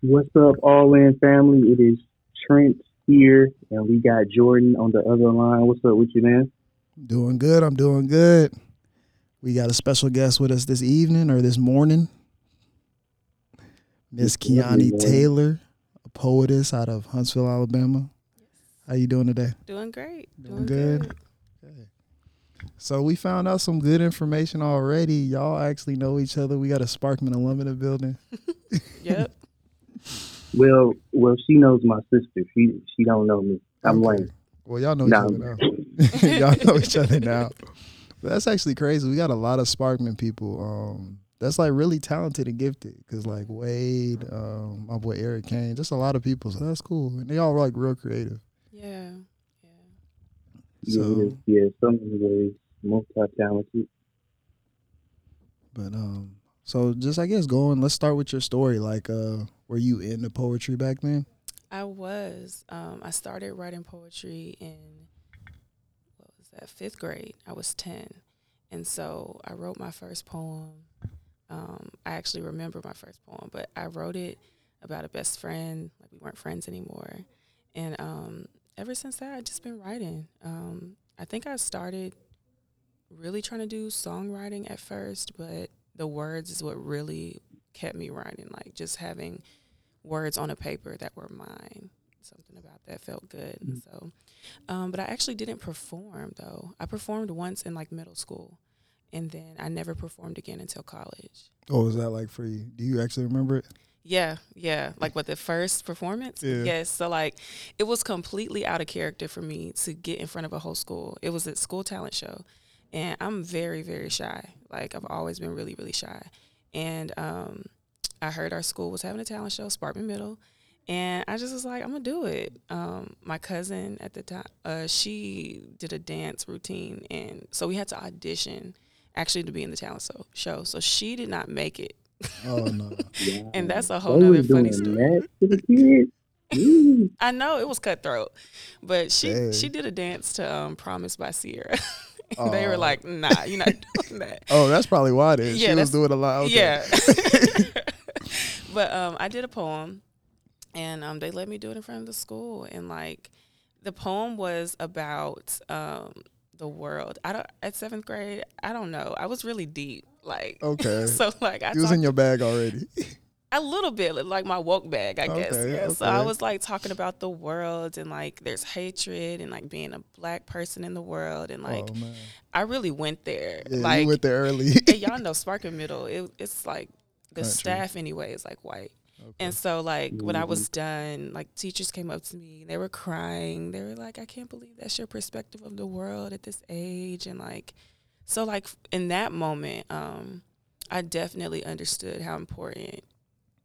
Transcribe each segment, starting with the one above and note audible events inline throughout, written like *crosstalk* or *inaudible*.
What's up, all in family? It is Trent here, and we got Jordan on the other line. What's up with you, man? Doing good. I'm doing good. We got a special guest with us this evening or this morning. Miss Kiani Taylor, a poetess out of Huntsville, Alabama. How you doing today? Doing great. Doing, good. good. So we found out some good information already. Y'all actually know each other. We got a Sparkman alum in the building. *laughs* yep. Well, well, she knows my sister. She she don't know me. I'm okay. lame. Well, y'all know each other now. *laughs* y'all know *laughs* each other now. But that's actually crazy. We got a lot of Sparkman people. Um, that's like really talented and gifted. Cause like Wade, um, my boy Eric Kane, just a lot of people. So that's cool, and they all like real creative. Yeah, yeah. So yeah, yeah so many ways, multi talented. But um, so just I guess going. Let's start with your story. Like, uh, were you into poetry back then? I was. Um, I started writing poetry in what was that? Fifth grade. I was ten, and so I wrote my first poem. Um, I actually remember my first poem, but I wrote it about a best friend. Like we weren't friends anymore, and um, ever since that, I've just been writing. Um, I think I started really trying to do songwriting at first, but the words is what really kept me writing. Like just having words on a paper that were mine. Something about that felt good. Mm-hmm. So, um, but I actually didn't perform though. I performed once in like middle school, and then I never performed again until college. Oh, was that like for you? Do you actually remember it? Yeah, yeah. Like what the first performance? Yeah. Yes. So like it was completely out of character for me to get in front of a whole school. It was a school talent show. And I'm very, very shy. Like I've always been really, really shy. And um I heard our school was having a talent show, Sparkman Middle, and I just was like, I'm gonna do it. Um, my cousin at the time, uh, she did a dance routine, and so we had to audition actually to be in the talent so- show. So she did not make it. Oh no! *laughs* and that's a whole other funny story. *laughs* I know it was cutthroat, but she hey. she did a dance to um, "Promise" by *laughs* *laughs* They were like, "Nah, you're not *laughs* doing that." Oh, that's probably why. Then yeah, she was doing a lot. Okay. Yeah. *laughs* but um, I did a poem, and um, they let me do it in front of the school, and like the poem was about um, the world. I don't at seventh grade. I don't know. I was really deep. Like okay, so like I was in your bag already. A little bit like my woke bag, I guess. Yeah. okay. So I was like talking about the world and like there's hatred and like being a black person in the world and like oh, I really went there. Yeah, like went there early. *laughs* and y'all *laughs* know Sparkman Middle. It, it's like the Country. staff anyway is like white. Okay. And so like mm-hmm. when I was mm-hmm. done, like teachers came up to me and they were crying. They were like, I can't believe that's your perspective of the world at this age and like so like in that moment, um, I definitely understood how important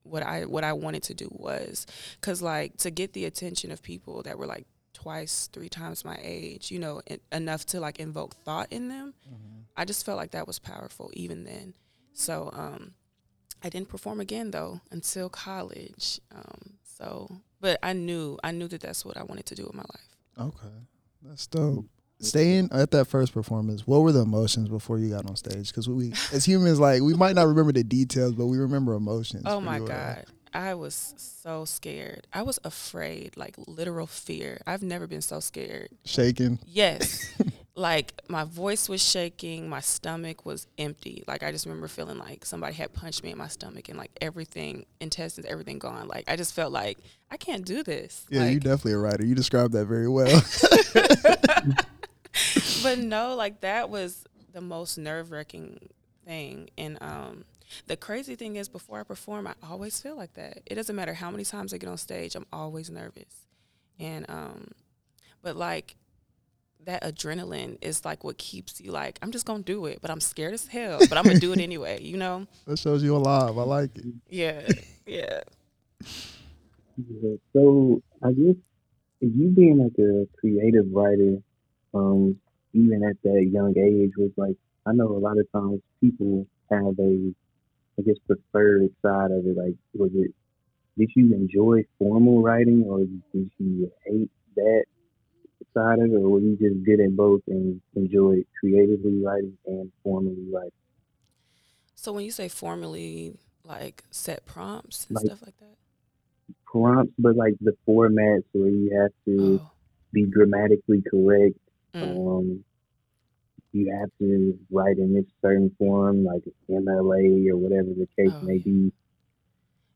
what I what I wanted to do was cuz like to get the attention of people that were like twice, three times my age, you know, in, enough to like invoke thought in them. Mm-hmm. I just felt like that was powerful even then. So um I didn't perform again though until college. Um, so, but I knew I knew that that's what I wanted to do with my life. Okay, that's dope. Staying at that first performance, what were the emotions before you got on stage? Because we, as humans, like we might not remember the details, but we remember emotions. Oh my god, I was so scared. I was afraid, like literal fear. I've never been so scared. Shaking. Yes. *laughs* like my voice was shaking, my stomach was empty. Like I just remember feeling like somebody had punched me in my stomach and like everything, intestines, everything gone. Like I just felt like I can't do this. Yeah, like, you definitely a writer. You described that very well. *laughs* *laughs* but no, like that was the most nerve wracking thing. And um the crazy thing is before I perform, I always feel like that. It doesn't matter how many times I get on stage, I'm always nervous. And um but like that adrenaline is like what keeps you like I'm just gonna do it, but I'm scared as hell, but I'm gonna do it *laughs* anyway. You know. That shows you alive. I like it. Yeah, yeah. yeah so I guess you being like a creative writer, um, even at that young age, was like I know a lot of times people have a, I guess, preferred side of it. Like, was it? Did you enjoy formal writing, or did you hate that side of it, or were you just good at both and enjoyed creatively writing and formally writing? So when you say formally, like set prompts and like, stuff like that. prompts, but like the formats where you have to Oh. be grammatically correct. Mm. Um, you have to write in this certain form, like MLA or whatever the case Oh, may yeah. be.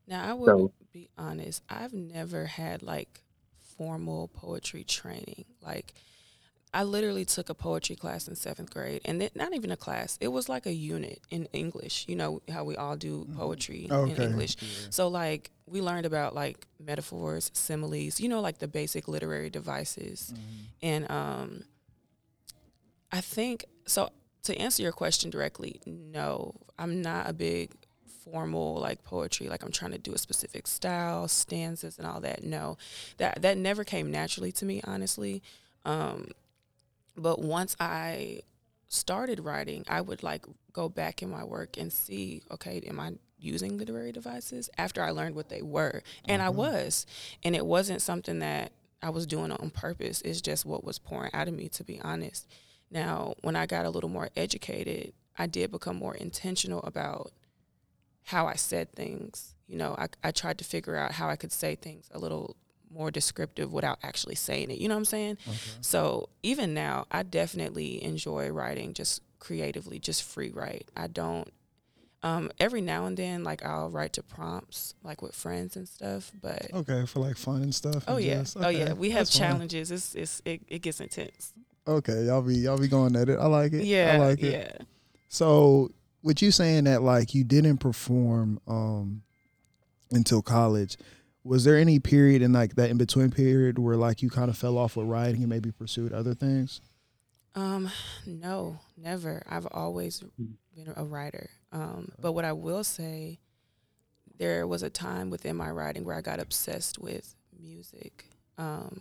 Now I will So- be honest. I've never had like formal poetry training. Like I literally took a poetry class in seventh grade, and it, not even a class. It was like a unit in English. You know how we all do poetry in Okay. English. So like we learned about like metaphors, similes. You know, like the basic literary devices. And um, I think so. To answer your question directly, no, I'm not a big formal like poetry. Like I'm trying to do a specific style, stanzas, and all that. No, that that never came naturally to me, honestly. Um, but once I started writing, I would like go back in my work and see, okay, am I using literary devices after I learned what they were? And I was. And it wasn't something that I was doing on purpose. It's just what was pouring out of me, to be honest. Now, when I got a little more educated, I did become more intentional about how I said things. You know, I, I tried to figure out how I could say things a little more descriptive without actually saying it. You know what I'm saying? So even now, I definitely enjoy writing just creatively, just free write. I don't. Um, every now and then, like I'll write to prompts, like with friends and stuff. But Okay, for like fun and stuff. oh and yeah, just- oh yeah, we have that's challenges. It's it's it, it gets intense. Okay, y'all be y'all be going at it. I like it. Yeah, I like it. yeah. So, with you saying that like you didn't perform um until college, was there any period in like that in between period where like you kind of fell off with writing and maybe pursued other things? Um, no, never. I've always been a writer. Um, but what I will say, there was a time within my writing where I got obsessed with music, um,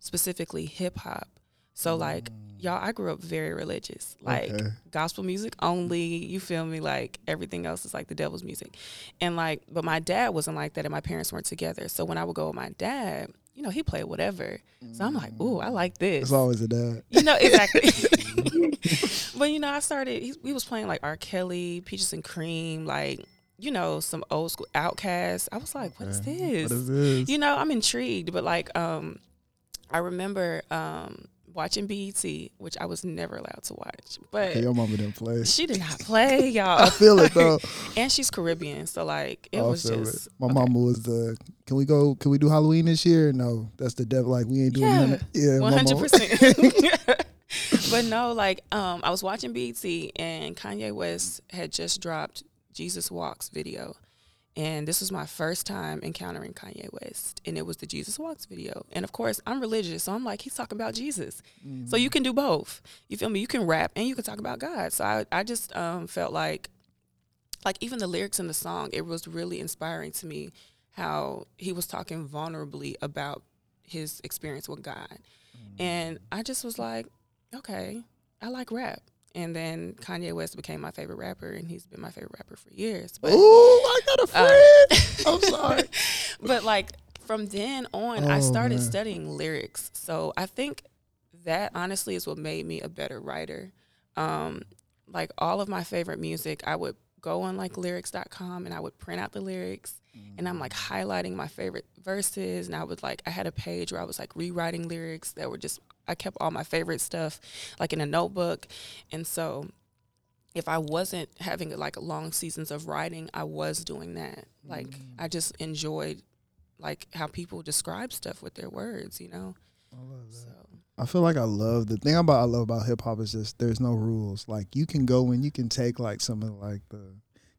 specifically hip hop. So like y'all, I grew up very religious, like Okay. gospel music only. You feel me? Like everything else is like the devil's music, and like, but my dad wasn't like that, and my parents weren't together. So when I would go with my dad, you know, he played whatever. So I'm like, ooh, I like this. It's always a dad. You know exactly. *laughs* *laughs* but you know, I started. He, we was playing like R. Kelly, Peaches and Cream, like you know, some old school Outcasts. I was like, what is this? What is this? You know, I'm intrigued. But like, um, I remember um watching BET, which I was never allowed to watch, but. Okay, your mama didn't play. She did not play, *laughs* y'all. I feel it though. *laughs* and she's Caribbean, so like it I was just My okay. mama was the. Can we go? Can we do Halloween this year? No, that's the devil. Like we ain't doing Yeah, none Yeah, One hundred percent. *laughs* But no, like um, I was watching BET and Kanye West had just dropped Jesus Walks video, and this was my first time encountering Kanye West, and it was the Jesus Walks video. And of course, I'm religious, so I'm like, he's talking about Jesus, so you can do both. You feel me? You can rap and you can talk about God. So I, I just um, felt like, like even the lyrics in the song, it was really inspiring to me how he was talking vulnerably about his experience with God. And I just was like, okay, I like rap. And then Kanye West became my favorite rapper, and he's been my favorite rapper for years. But, Ooh, I got a uh, friend. *laughs* I'm sorry. *laughs* but like from then on, I Oh, started man. studying lyrics. So I think that honestly is what made me a better writer. Um, like all of my favorite music, I would go on like lyrics.com and I would print out the lyrics and I'm like highlighting my favorite verses and I would like I had a page where I was like rewriting lyrics that were just I kept all my favorite stuff like in a notebook. And so if I wasn't having like long seasons of writing, I was doing that. Like mm. I just enjoyed like how people describe stuff with their words, you know. I love that. So I feel like I love the thing about I love about hip hop is just there's no rules. Like you can go and you can take like some of like the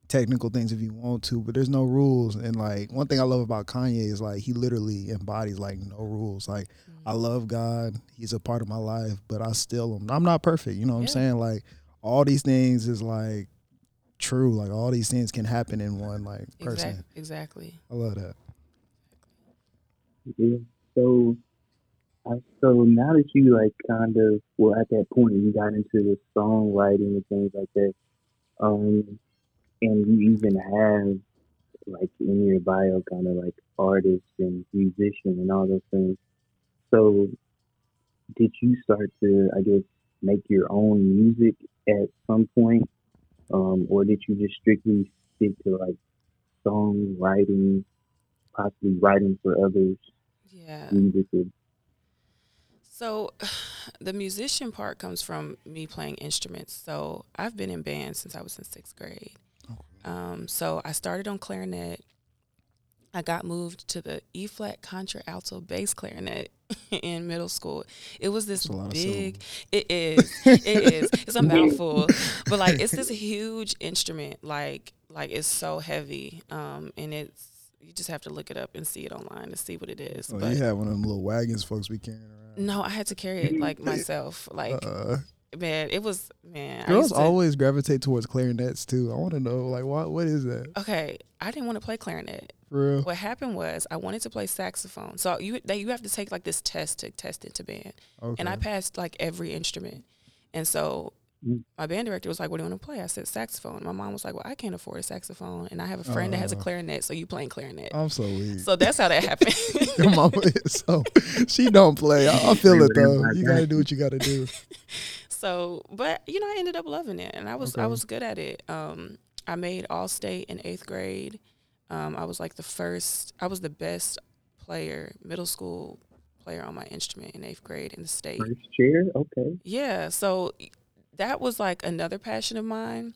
technical things if you want to, but there's no rules. And like one thing I love about Kanye is like he literally embodies like no rules. Like I love God, he's a part of my life, but I still am. I'm not perfect. You know what I'm saying? Like all these things is like true. Like all these things can happen in one like person. exactly, exactly. I love that. Yeah. So, I, so now that you like kind of well at that point you got into the songwriting and things like that, um, and you even have like in your bio kind of like artist and musician and all those things. So, did you start to I guess make your own music at some point, um, or did you just strictly stick to like songwriting possibly writing for others Yeah. musically? So *sighs* the musician part comes from me playing instruments. So I've been in bands since I was in sixth grade. Um, so I started on clarinet. I got moved to the E flat contra alto bass clarinet *laughs* in middle school. It was this That's a lot of big. It is. It is. *laughs* It's a mouthful, but like it's this huge instrument. Like like it's so heavy. Um, and it's you just have to look it up and see it online to see what it is. Oh, but you had one of them little wagons folks be carrying around. no, I had to carry it like myself. Like Uh, man, it was man. I girls to- always gravitate towards clarinets too. I want to know, like, what what is that Okay, I didn't want to play clarinet. for real? What happened was I wanted to play saxophone. So you they, you have to take like this test to test it to band, Okay. and I passed like every instrument. And so Mm. my band director was like, "What do you want to play?" I said saxophone. My mom was like, "Well, I can't afford a saxophone, and I have a friend that has a Uh. clarinet, so you playing clarinet." I'm so weak. so that's how that *laughs* happened. Your mama is so she don't play. I, I feel it though. You gotta do what you gotta do. *laughs* So, but you know, I ended up loving it, and I was I was good at it. Um, I made all state in eighth grade. Um, I was like the first. I was the best player, middle school player on my instrument in eighth grade in the state. First chair? Okay. Yeah, so that was like another passion of mine.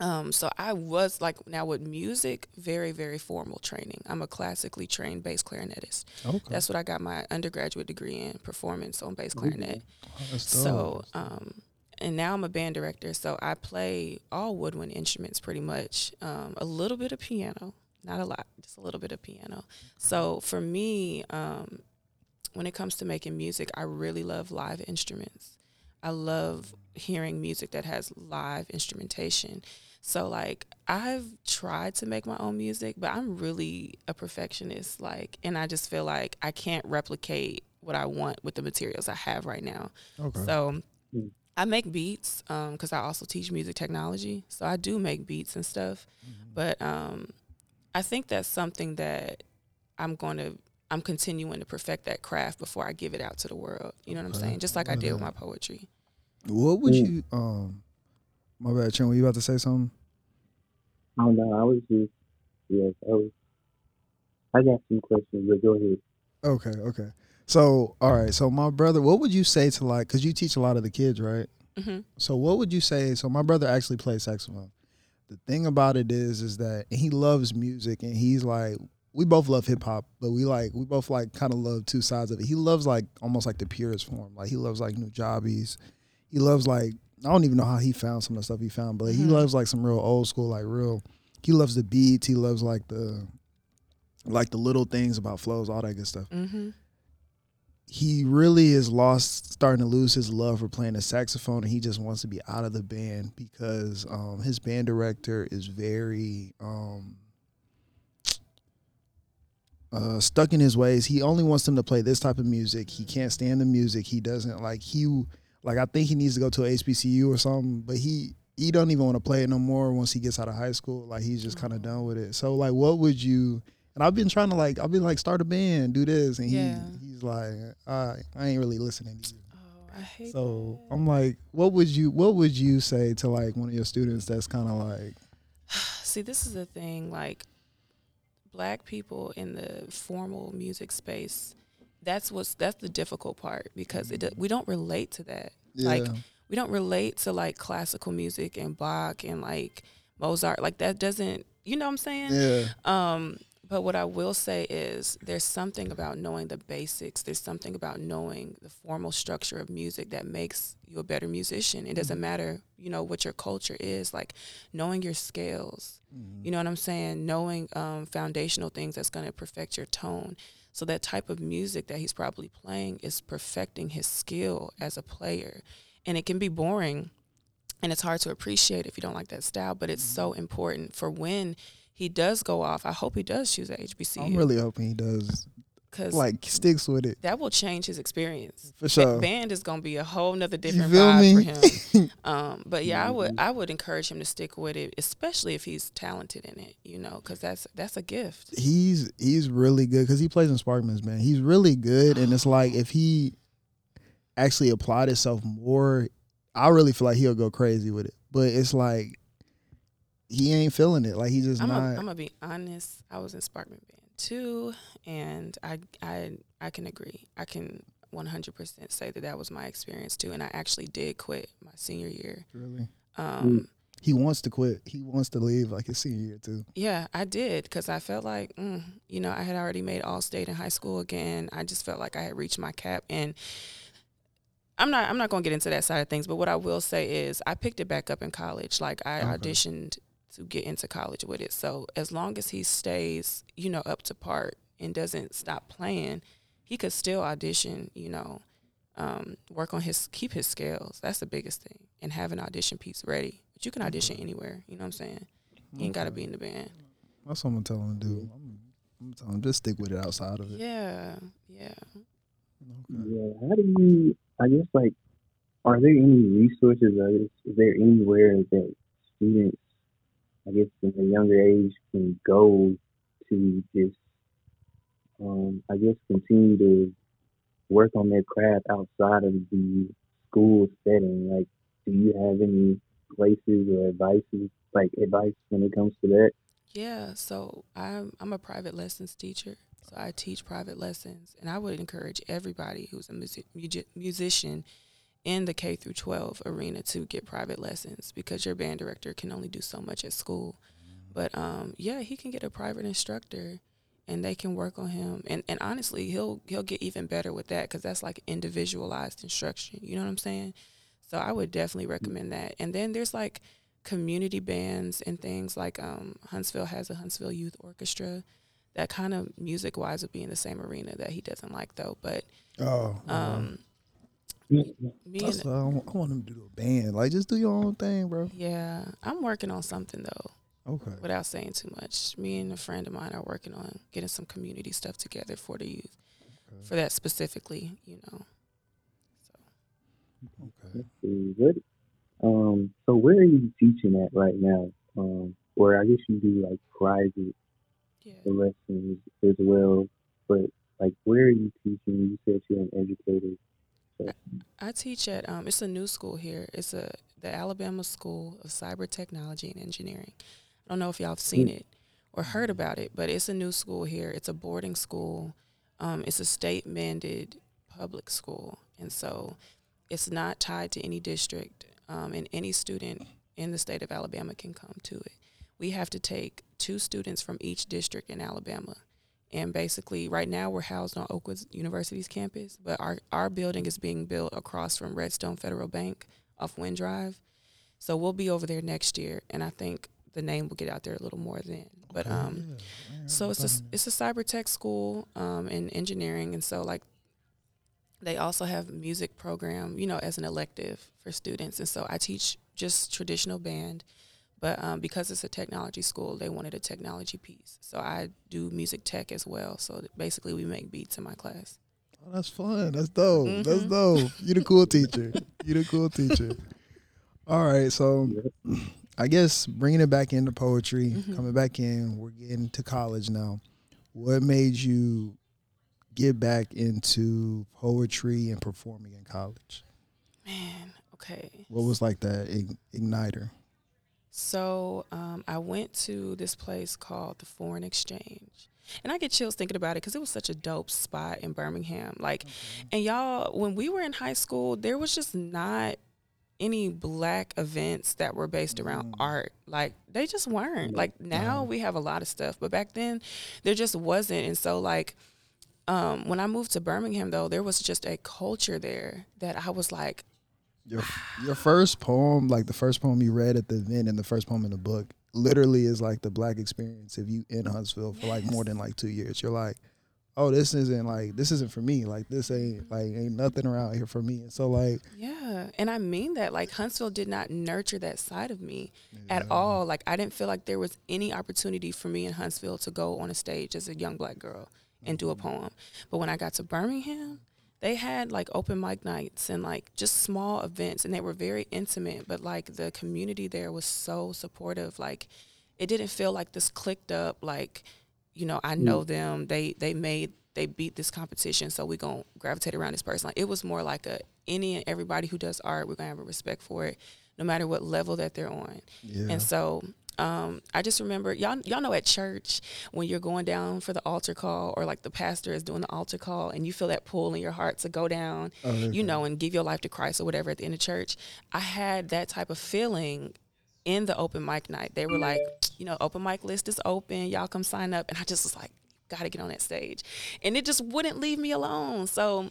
Um, so I was like now with music, very very formal training. I'm a classically trained bass clarinetist. Okay. That's what I got my undergraduate degree in, performance on bass clarinet. That's So, um, and now I'm a band director, so I play all woodwind instruments pretty much. Um, a little bit of piano, not a lot, just a little bit of piano. So for me, um, when it comes to making music, I really love live instruments. I love hearing music that has live instrumentation. So like I've tried to make my own music, but I'm really a perfectionist like and I just feel like I can't replicate what I want with the materials I have right now. okay. So Mm. I make beats because I also teach music technology. So I do make beats and stuff. But um, I think that's something that I'm going to, I'm continuing to perfect that craft before I give it out to the world. You know what I'm saying? Just like I did with my poetry. what would you um? My bad, Chen. Were you about to say something? Oh no, I was just yes, I was. I got some questions, but go ahead. Okay. Okay. So all right. So my brother, what would you say to like? Cause you teach a lot of the kids, right? hmm So what would you say? So my brother actually plays saxophone. The thing about it is, is that he loves music, and he's like, we both love hip hop, but we like, we both like kind of love two sides of it. He loves like almost like the purest form. Like he loves like Nujabes. He loves like I don't even know how he found some of the stuff he found, but he Mhm. loves like some real old school, like real. He loves the beats. He loves like the, like the little things about flows, all that good stuff hmm he really is lost starting to lose his love for playing the saxophone and he just wants to be out of the band because um, his band director is very um, uh, stuck in his ways he only wants them to play this type of music he can't stand the music he doesn't like he like i think he needs to go to a hbcu or something but he he don't even want to play it no more once he gets out of high school like he's just kind of done with it so like what would you and I've been trying to like I've been like start a band, do this, and Yeah. he he's like, I I ain't really listening to you. Oh, I hate So that. I'm like, what would you what would you say to like one of your students that's kind of like, *sighs* See, this is the thing. Like, black people in the formal music space, that's what's that's the difficult part because it we don't relate to that. yeah, Like, we don't relate to like classical music and Bach and like Mozart. Like that doesn't, you know what I'm saying? yeah, Um, but what I will say is there's something about knowing the basics. There's something about knowing the formal structure of music that makes you a better musician. It doesn't matter, you know, what your culture is. Like knowing your scales, you know what I'm saying? Knowing um, foundational things that's going to perfect your tone. So that type of music that he's probably playing is perfecting his skill as a player. And it can be boring and it's hard to appreciate if you don't like that style, but it's mm-hmm. so important for when he does go off. I hope he does choose a I'm HBCU I'm really hoping he does because like sticks with it that will change his experience. for sure. band is gonna be a whole nother different vibe me? for him. *laughs* Um, but yeah, I would Mhm. I would encourage him to stick with it, especially if he's talented in it. You know, because that's that's a gift. He's he's really good because he plays in Sparkman's band. He's really good, and it's like if he actually applied himself more, I really feel like he'll go crazy with it. But it's like he ain't feeling it. Like he just I'm not. gonna I'm gonna be honest. I was in Sparkman band two, and I I I can agree. I can 100% say that that was my experience too, and I actually did quit my senior year. Really? Um, He wants to quit. He wants to leave like his senior year too. Yeah, I did because I felt like, mm, you know, I had already made all state in high school again. I just felt like I had reached my cap, and I'm not. I'm not going to get into that side of things. But what I will say is, I picked it back up in college. Like I Okay. auditioned to get into college with it. So as long as he stays, you know, up to part and doesn't stop playing, he could still audition. You know, um, work on his keep his scales. That's the biggest thing, and have an audition piece ready. But you can audition anywhere. You know what I'm saying? You ain't got to be in the band. That's what I'm gonna tell him to do. I'm, I'm gonna tell him just stick with it outside of it. Yeah, yeah. Okay. Yeah. How do you? I guess like, are there any resources? Or is, is there anywhere that students, I guess, in a younger age, can go to just, um, I guess, continue to work on their craft outside of the school setting? Like, do you have any places or advices, like advice when it comes to that? Yeah, so I'm I'm a private lessons teacher. So I teach private lessons, and I would encourage everybody who's a music, music, musician in the K through 12 arena to get private lessons because your band director can only do so much at school. But um, yeah, he can get a private instructor, and they can work on him. And and honestly, he'll he'll get even better with that because that's like individualized instruction. You know what I'm saying? So I would definitely recommend that. And then there's like community bands and things like um, Huntsville has a Huntsville Youth Orchestra. That kind of music wise would be in the same arena that he doesn't like though. But Oh, um, Yeah. Me that's and I, want, I want him to do a band. Like, just do your own thing, bro. yeah, I'm working on something though. Okay. Without saying too much, me and a friend of mine are working on getting some community stuff together for the youth, Okay. for that specifically. You know. So Okay. What, um, so where are you teaching at right now? Um, or I guess you do like private yeah. lessons as well, but like where are you teaching? You said you're an educator. I teach at um, it's a new school here. It's a the Alabama School of Cyber Technology and Engineering. I don't know if y'all have seen it or heard about it, but it's a new school here. It's a boarding school. Um, it's a state mandated public school, and so it's not tied to any district. Um, and any student in the state of Alabama can come to it. We have to take two students from each district in Alabama. And basically, right now we're housed on Oakwood University's campus, but our, our building is being built across from Redstone Federal Bank off Wynn Drive. So we'll be over there next year, and I think the name will get out there a little more then. But Okay, um, yeah. So it's a it's a cyber tech school um, in engineering, and so like they also have music program, you know, as an elective for students. And so I teach just traditional band, but um, because it's a technology school, they wanted a technology piece. So I do music tech as well. So basically, we make beats in my class. Oh, that's fun. That's dope. That's Mhm. dope. You're the cool *laughs* teacher. You're the cool teacher. All right, so *clears throat* I guess bringing it back into poetry, Mhm. coming back in, we're getting to college now. What made you get back into poetry and performing in college? Man, okay. What was like that igniter? So um, I went to this place called the Foreign Exchange. And I get chills thinking about it because it was such a dope spot in Birmingham. Like, and y'all, when we were in high school, there was just not any black events that were based around Mm. art. Like, they just weren't. Like, now we have a lot of stuff, but back then, there just wasn't. And so, like, um, when I moved to Birmingham, though, there was just a culture there that I was like, Your your first poem, like the first poem you read at the event and the first poem in the book, literally is like the black experience. If you in Huntsville for like more than like two years, you're like, oh, this isn't like this isn't for me. Like this ain't like ain't nothing around here for me. And so like Yeah, and I mean that. Like Huntsville did not nurture that side of me at all. Like I didn't feel like there was any opportunity for me in Huntsville to go on a stage as a young black girl and do a mm-hmm. poem. But when I got to Birmingham, they had like open mic nights and like just small events and they were very intimate, but like the community there was so supportive. Like it didn't feel like this clicked up like, you know, I mm. know them. They they made they beat this competition, so we're gonna gravitate around this person. Like it was more like a any and everybody who does art, we're gonna have a respect for it, no matter what level that they're on. yeah. And so Um, I just remember y'all y'all know at church when you're going down for the altar call or like the pastor is doing the altar call and you feel that pull in your heart to go down, Oh, you know, and give your life to Christ or whatever at the end of church. I had that type of feeling in the open mic night. They were like, you know, open mic list is open. Y'all come sign up. And I just was like, gotta get on that stage. And it just wouldn't leave me alone. So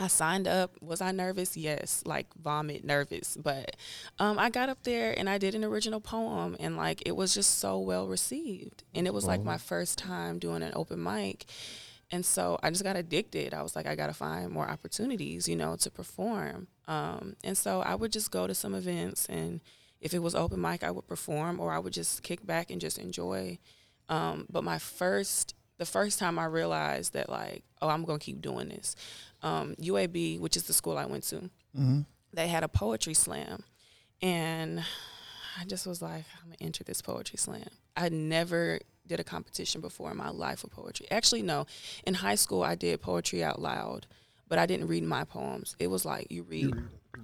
I signed up. Was I nervous? Yes, like vomit nervous. But um, I got up there and I did an original poem, and like it was just so well received. And it was like my first time doing an open mic. And so I just got addicted. I was like, I got to find more opportunities, you know, to perform. Um, and so I would just go to some events, and if it was open mic, I would perform, or I would just kick back and just enjoy. Um, but my first, the first time I realized that, like, oh, I'm gonna keep doing this. Um, UAB, which is the school I went to, they had a poetry slam, and I just was like, I'm gonna enter this poetry slam. I never did a competition before in my life of poetry. Actually, no. In high school, I did poetry out loud, but I didn't read my poems. It was like you read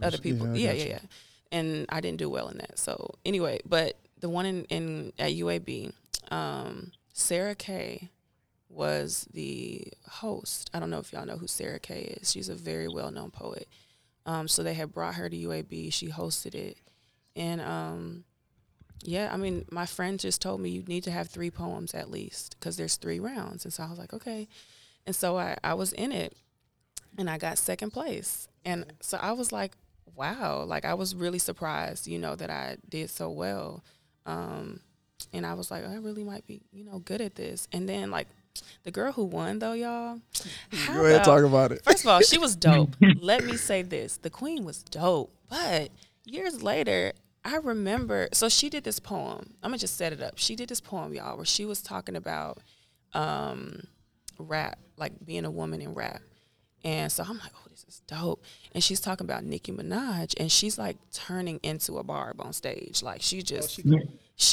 other people. Yeah, Yeah, yeah, yeah. And I didn't do well in that. So anyway, but the one in, in at UAB, um, Sarah Kay was the host. I don't know if y'all know who Sarah Kay is. She's a very well known poet. Um, so they had brought her to UAB. She hosted it, and um, yeah, I mean, my friend just told me you need to have three poems at least because there's three rounds. And so I was like, okay. And so I, I was in it and I got second place. And so I was like, wow, like I was really surprised, you know, that I did so well. Um, and I was like, I really might be, you know, good at this. And then like the girl who won though, y'all. how Go ahead, about- talk about it. First of all, she was *laughs* dope. Let me say this: the queen was dope. But years later, I remember. So she did this poem. I'm gonna just set it up. She did this poem, y'all, where she was talking about um, rap, like being a woman in rap. And so I'm like, oh, this is dope. And she's talking about Nicki Minaj, and she's like turning into a barb on stage. Like she just, she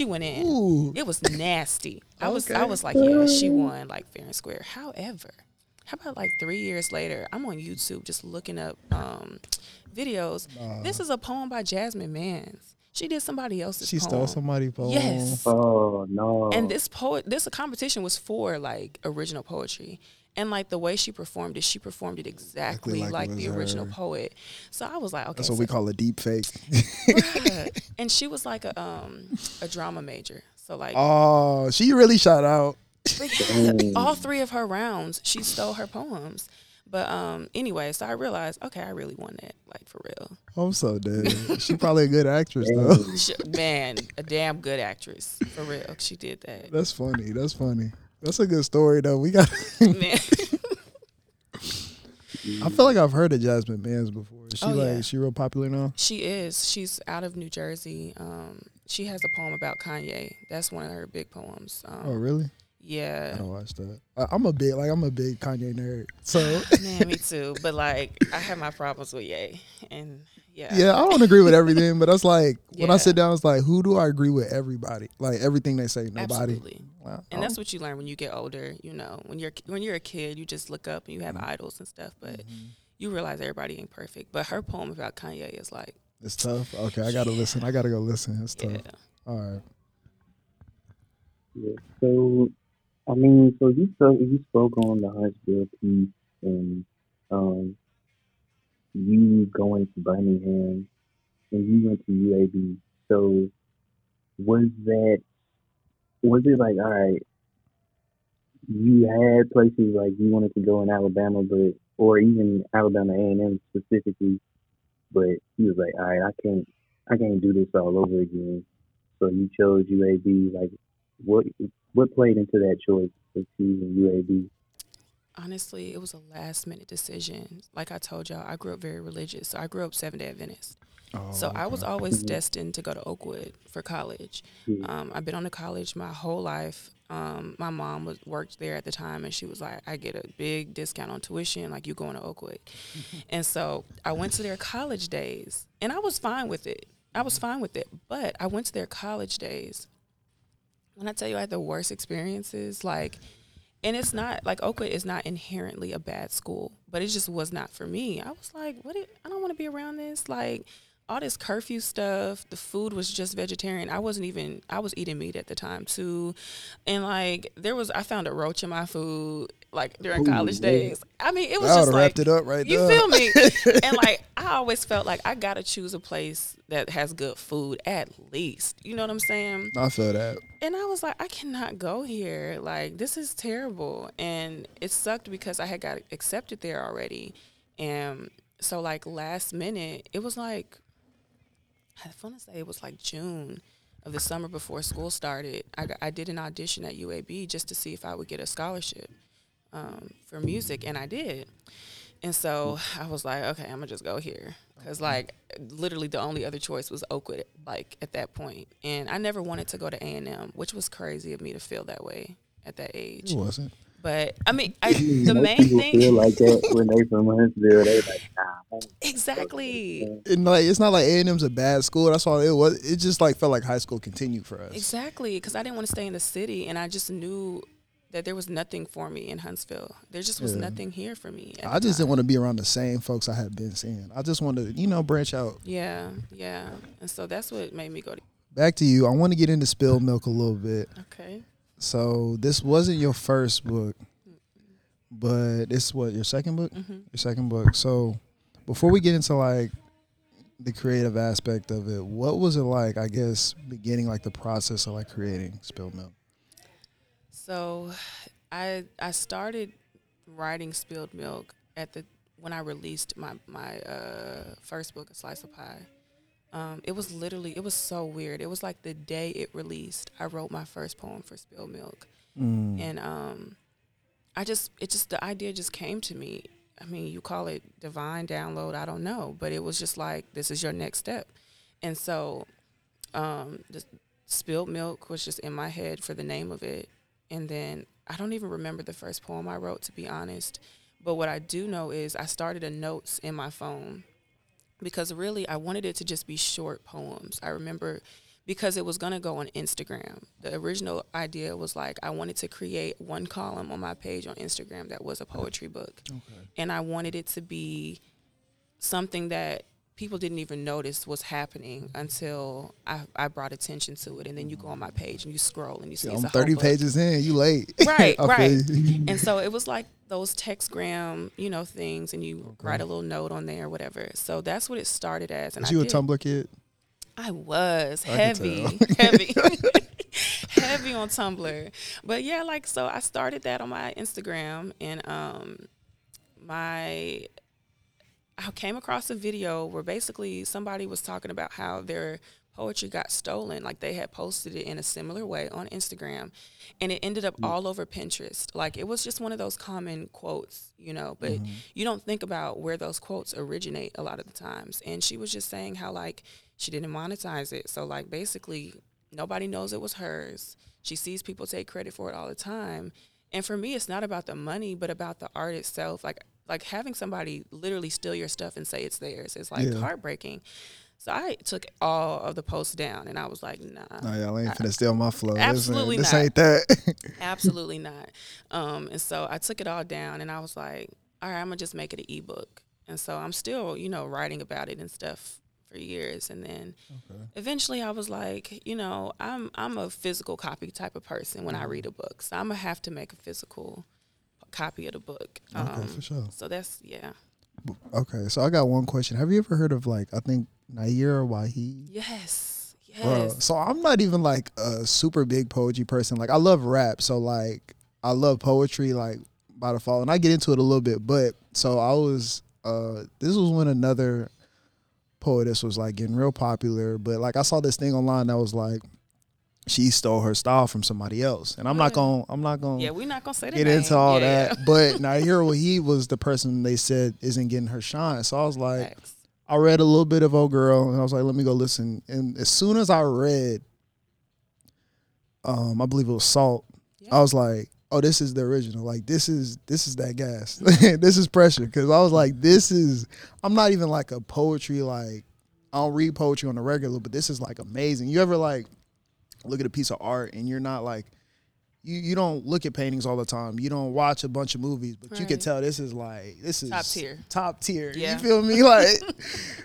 went in. Ooh. It was nasty. I was, I was like, yeah, she won like fair and square. However, how about like three years later, I'm on YouTube just looking up um, videos. This is a poem by Jasmine Mans. She did somebody else's. She poem. stole somebody's poem. Yes. Oh no. And this poet, this competition was for like original poetry, and like the way she performed it, she performed it exactly, like like, was the original her. poet. So I was like, okay, That's what so- we call a deep fake. *laughs* And she was like a um a drama major. So like oh, she really shot out. *laughs* all three of her rounds, she stole her poems. But um anyway, so I realized, okay, I really won that, like for real. I'm so dead. *laughs* she probably a good actress though. She, man, a damn good actress for real. She did that. That's funny. That's funny. That's a good story though. We got. Man. *laughs* I feel like I've heard of Jasmine Mans before. Is she Oh, like yeah. she real popular now? She is. She's out of New Jersey. Um, she has a poem about Kanye. That's one of her big poems. Um, Oh really? Yeah. I don't watch that. I, I'm a big like I'm a big Kanye nerd. So Man, me too. *laughs* But like, I have my problems with Ye, and yeah, yeah, I don't agree with everything, but that's like when I sit down, it's like who do I agree with? Everybody, like everything they say. Nobody. absolutely. Wow. And that's what you learn when you get older. You know, when you're when you're a kid, you just look up and you have idols and stuff. But you realize everybody ain't perfect. But her poem about Kanye is like, It's tough. Okay, I gotta listen. I gotta go listen. It's tough. yeah, All right. Yeah. So, I mean, so you spoke you spoke on the Huntsville piece and um, you going to Birmingham and you went to UAB. So, was that was it like all right? You had places like you wanted to go in Alabama, but or even Alabama A and M specifically, but you was like, all right, I can't, I can't do this all over again. So you chose UAB. Like, what what played into that choice of choosing UAB? Honestly, it was a last minute decision. Like I told y'all, I grew up very religious. So I grew up Seven Day Adventist. Oh, So I was always destined to go to Oakwood for college. Um, I've been on to college my whole life. Um, my mom was worked there at the time, and she was like, "I get a big discount on tuition, like you going to Oakwood." *laughs* and so I went to their college days, and I was fine with it. I was fine with it, but I went to their college days. When I tell you I had the worst experiences, like, and it's not like Oakwood is not inherently a bad school, but it just was not for me. I was like, what? I don't want to be around this. Like, all this curfew stuff. The food was just vegetarian. I wasn't even. I was eating meat at the time too, and like there was. I found a roach in my food like during Ooh, college yeah. days. I mean, it was I just like wrapped it up right there. you there. feel me? *laughs* and like I always felt like I gotta choose a place that has good food at least. You know what I'm saying? I feel that. And I was like, I cannot go here. Like this is terrible. And it sucked because I had got accepted there already. And so like last minute, it was like I want to say it was like June of the summer before school started. I, I did an audition at UAB just to see if I would get a scholarship um, for music, and I did. And so I was like, okay, I'm gonna just go here because like literally the only other choice was Oakwood, like at that point. And I never wanted to go to A and M, which was crazy of me to feel that way at that age. It wasn't. But I mean, I, *laughs* the Most main people thing, feel like that when they from Huntsville. They like, nah. Exactly. And like it's not like A and M's a bad school. That's all it was. It just like felt like high school continued for us. Exactly, because I didn't want to stay in the city, and I just knew that there was nothing for me in Huntsville. There just was Yeah. nothing here for me. I just didn't want to be around the same folks I had been seeing. I just wanted to, you know, branch out. Yeah, yeah, and so that's what made me go to. Back to you. I want to get into Spilled Milk a little bit. Okay. So this wasn't your first book, but it's what your second book. hmm Your second book. So before we get into like the creative aspect of it, what was it like? I guess beginning like the process of like creating Spilled Milk. So, I I started writing Spilled Milk at the when I released my my uh, first book, A Slice of Pie. Um, it was literally it was so weird. It was like the day it released, I wrote my first poem for Spilled Milk. Mm. and um i just it just the idea just came to me i mean you call it divine download i don't know but it was just like this is your next step and so um spilled milk was just in my head for the name of it and then i don't even remember the first poem i wrote to be honest but what i do know is i started a notes in my phone because really i wanted it to just be short poems i remember because it was going to go on Instagram. The original idea was like I wanted to create one column on my page on Instagram that was a poetry book. And I wanted it to be something that people didn't even notice what's happening until I, I brought attention to it. And then you go on my page and you scroll and you see Yeah, it's I'm a 30 book. pages in. You late. *laughs* Right, right. And so it was like those textgram, you know, things, and you Okay. write a little note on there, or whatever. So that's what it started as. And Was I you a. Tumblr kid? I was I heavy, *laughs* heavy, *laughs* heavy on Tumblr. But yeah, like so, I started that on my Instagram, and um, my I came across a video where basically somebody was talking about how their poetry got stolen. Like they had posted it in a similar way on Instagram, and it ended up mm. all over Pinterest. Like it was just one of those common quotes, you know. But mm-hmm. you don't think about where those quotes originate a lot of the times. And she was just saying how like she didn't monetize it, so like basically nobody knows it was hers. She sees people take credit for it all the time. And for me, it's not about the money, but about the art itself. Like like having somebody literally steal your stuff and say it's theirs is like Yeah. heartbreaking. So I took all of the posts down, and I was like, nah. No, y'all ain't finna steal my flow. Absolutely this not. ain't, this ain't that. *laughs* Absolutely not. Um, and so I took it all down, and I was like, all right, I'm gonna just make it an ebook. And so I'm still, you know, writing about it and stuff for years. And then eventually, I was like, you know, I'm I'm a physical copy type of person when I read a book, so I'm gonna have to make a physical copy of the book. Okay, Um, for sure. So that's yeah. Okay, so I got one question. Have you ever heard of like I think Nayyirah Waheed? Yes. Yes. Bro, so I'm not even like a super big poetry person. Like I love rap, so like I love poetry like by default, and I get into it a little bit. But so I was, uh this was when another poetess was like getting real popular. But like I saw this thing online that was like she stole her style from somebody else, and I'm not gonna, I'm not gonna Yeah, we're not gonna say that. get into all yeah, that. *laughs* But Nayyirah Waheed was the person they said isn't getting her shine. So I was like. Facts. I read a little bit of Old Girl and I was like, let me go listen. And as soon as I read, um, I believe it was Salt, Yeah. I was like, oh, this is the original. Like this is this is that gas. *laughs* this is pressure. Cause I was like, this is I'm not even like a poetry like I don't read poetry on the regular, but this is like amazing. You ever like look at a piece of art and you're not like you you don't look at paintings all the time. You don't watch a bunch of movies, but you can tell this is like this is Top tier. Top tier. Yeah. You feel me? *laughs* Like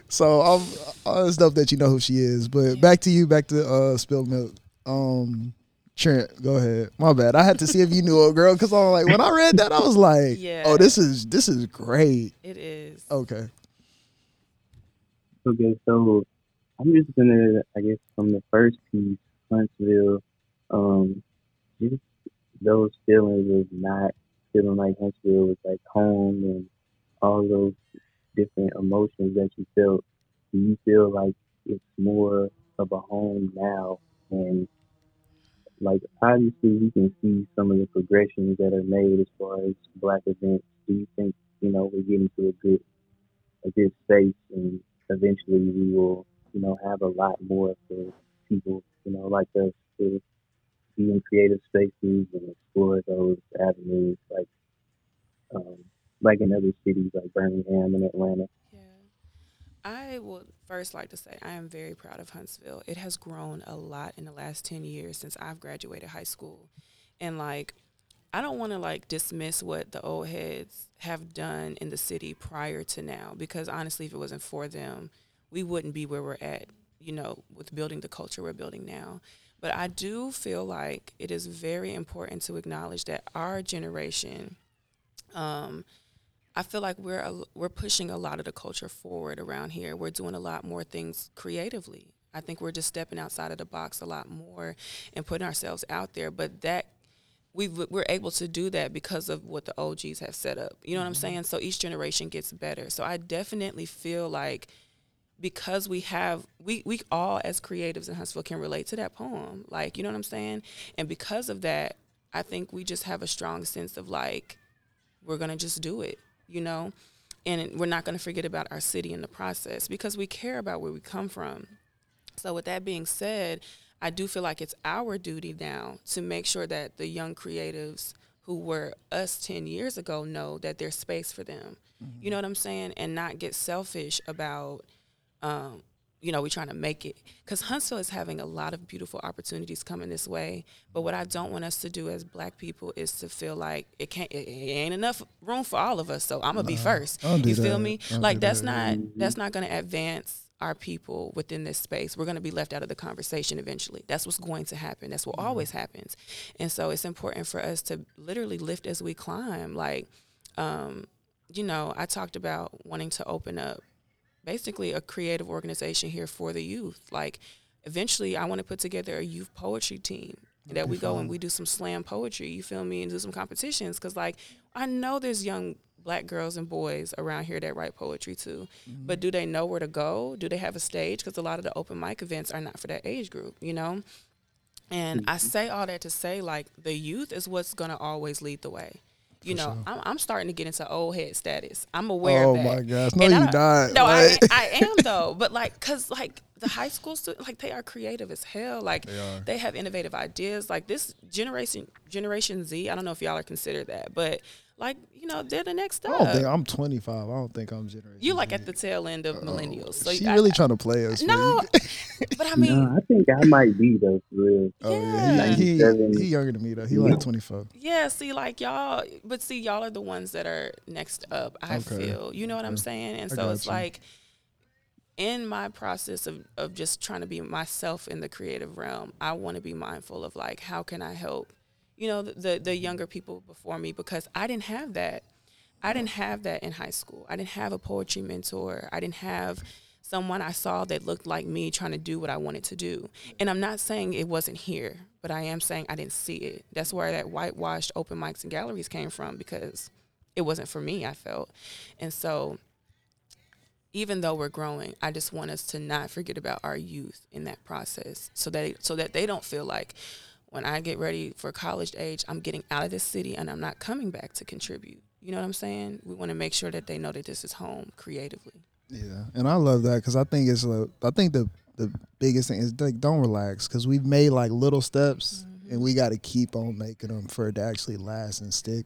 so I'm uh, it's dope that you know who she is. But back to you, back to uh spilled milk. Um Trent, go ahead. My bad. I had to see if you knew old girl because I'm like when I read that I was like, Yeah. oh, this is this is great. It is. Okay. Okay, so I'm just gonna, I guess, from the first piece, Huntsville, um, just those feelings of not feeling like Huntsville was like home and all those different emotions that you felt. Do you feel like it's more of a home now? And like obviously, we can see some of the progressions that are made as far as black events. Do you think you know we're getting to a good a good space and eventually we will, you know, have a lot more for people, you know, like us to be in creative spaces and explore those avenues like um like in other cities like Birmingham and Atlanta. Yeah. I would first like to say I am very proud of Huntsville. It has grown a lot in the last 10 years since I've graduated high school. And like I don't want to like dismiss what the old heads have done in the city prior to now because honestly if it wasn't for them, we wouldn't be where we're at, you know, with building the culture we're building now. But I do feel like it is very important to acknowledge that our generation um, I feel like we're a, we're pushing a lot of the culture forward around here. We're doing a lot more things creatively. I think we're just stepping outside of the box a lot more and putting ourselves out there. But that we we're able to do that because of what the OGs have set up. You know what I'm saying? So each generation gets better. So I definitely feel like because we have we we all as creatives in Huntsville can relate to that poem. Like, you know what I'm saying? And because of that, I think we just have a strong sense of like we're going to just do it, you know? And we're not going to forget about our city in the process because we care about where we come from. So with that being said, I do feel like it's our duty now to make sure that the young creatives who were us 10 years ago know that there's space for them. You mm-hmm. know what I'm saying? And not get selfish about um, you know, we're trying to make it. Because Huntsville is having a lot of beautiful opportunities coming this way. But what I don't want us to do as black people is to feel like it can't, it, ain't enough room for all of us. So I'm gonna be first. don't do You feel that. me? Don't Like that's that. not that's not gonna advance our people within this space. We're gonna be left out of the conversation eventually. That's what's going to happen. That's what always happens. And so it's important for us to literally lift as we climb. Like, um, you know, I talked about wanting to open up basically a creative organization here for the youth. Like eventually I want to put together a youth poetry team that we go and we do some slam poetry, you feel me, and do some competitions cuz like I know there's young black girls and boys around here that write poetry too. But do they know where to go? Do they have a stage cuz a lot of the open mic events are not for that age group, you know? And I say all that to say like the youth is what's going to always lead the way. You know, I'm, I'm starting to get into old head status. I'm aware Oh of that. my gosh. No, And you not. No, I, I *laughs* am though. But like, cause like the high school students, like they are creative as hell. Like They are. have innovative ideas. Like this generation, Generation Z. I don't know if y'all are considered that, but like you know, they're the next I up. don't think I'm 25. I don't think I'm generation. you like Z. at the tail end of uh, millennials. So she I- really trying to play us. no, *laughs* but I *laughs* mean, no, I think I might be though for real. Oh Yeah. yeah, he, he, he younger than me though. He like 24. Yeah, see, like y'all, but see, y'all are the ones that are next up. I Okay. feel, you know what I'm saying, and I so it's you. like, in my process of of just trying to be myself in the creative realm, I want to be mindful of like, how can I help, you know, the, the younger people before me because I didn't have that. I didn't have that in high school. I didn't have a poetry mentor. I didn't have someone I saw that looked like me trying to do what I wanted to do. And I'm not saying it wasn't here, but I am saying I didn't see it. That's where that whitewashed open mics and galleries came from because it wasn't for me, I felt. And so even though we're growing, I just want us to not forget about our youth in that process so that so that they don't feel like when I get ready for college age, I'm getting out of this city and I'm not coming back to contribute. You know what I'm saying? We want to make sure that they know that this is home creatively. Yeah, and I love that because I think it's a, I think the the biggest thing is like don't relax because we've made like little steps and we got to keep on making them for it to actually last and stick.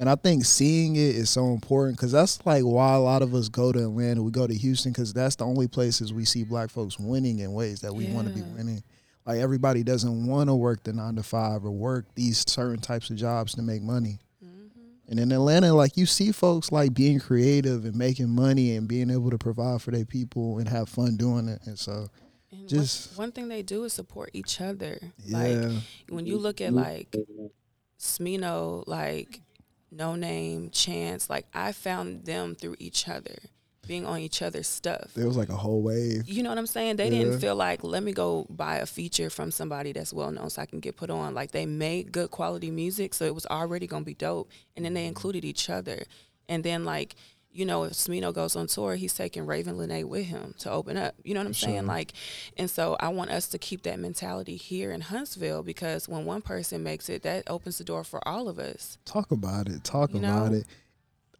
And I think seeing it is so important because that's like why a lot of us go to Atlanta, we go to Houston because that's the only places we see black folks winning in ways that we want to be Yeah. winning. Like everybody doesn't want to work the nine to five or work these certain types of jobs to make money. Mm-hmm. And in Atlanta, like you see folks like being creative and making money and being able to provide for their people and have fun doing it. And so, And Just- one, one thing they do is support each other. yeah, Like when you look at like Smino, like Noname, Chance, like I found them through each other, being on each other's stuff. there was like a whole wave. You know what I'm saying? They Yeah. didn't feel like let me go buy a feature from somebody that's well known so I can get put on. Like they made good quality music, so it was already gonna be dope. And then they mm-hmm. included each other. And then like, you know, if Smino goes on tour, he's taking Ravyn Lenae with him to open up. You know what I'm saying? Like, and so I want us to keep that mentality here in Huntsville because when one person makes it, that opens the door for all of us. Talk about it. Talk You about know? it.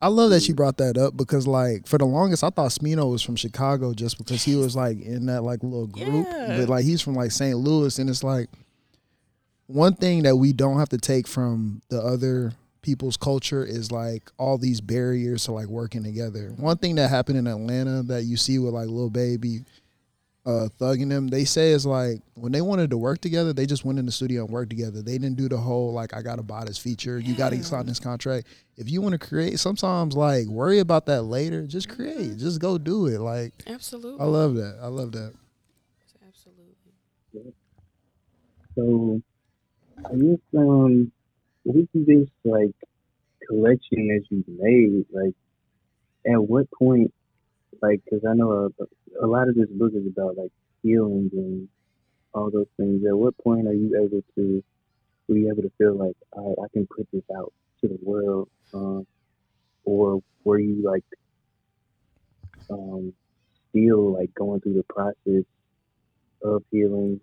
I love that you mm. brought that up because like for the longest I thought Smino was from Chicago just because he was like in that like little group. Yeah. But like he's from like St. Louis and it's like one thing that we don't have to take from the other people's culture is like all these barriers to like working together. One thing that happened in Atlanta that you see with like Lil Baby uh thugging them, they say is like when they wanted to work together, they just went in the studio and worked together. They didn't do the whole like I gotta buy this feature, you gotta sign this contract. If you want to create, sometimes like worry about that later. Just Mm-hmm. create. Just go do it. Like Absolutely. I love that. I love that. Absolutely. So, I guess um, with this like collection that you've made, like, at what point, like, because I know a, a lot of this book is about like feelings and all those things. At what point are you able to, were you able to feel like I, I can put this out to the world, um, or were you like, um, still like going through the process of healing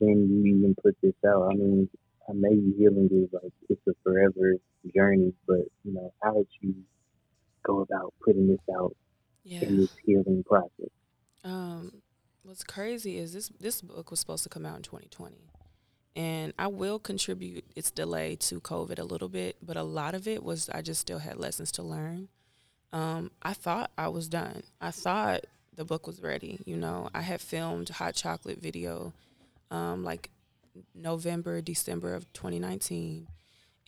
then you even put this out. I mean, maybe healing is like it's a forever journey, but you know, how did you go about putting this out Yeah. in this healing process? Um, what's crazy is this this book was supposed to come out in 2020, and I will contribute its delay to COVID a little bit, but a lot of it was I just still had lessons to learn. Um, I thought I was done. I thought the book was ready. You know, I had filmed hot chocolate video, um, like November, December of 2019.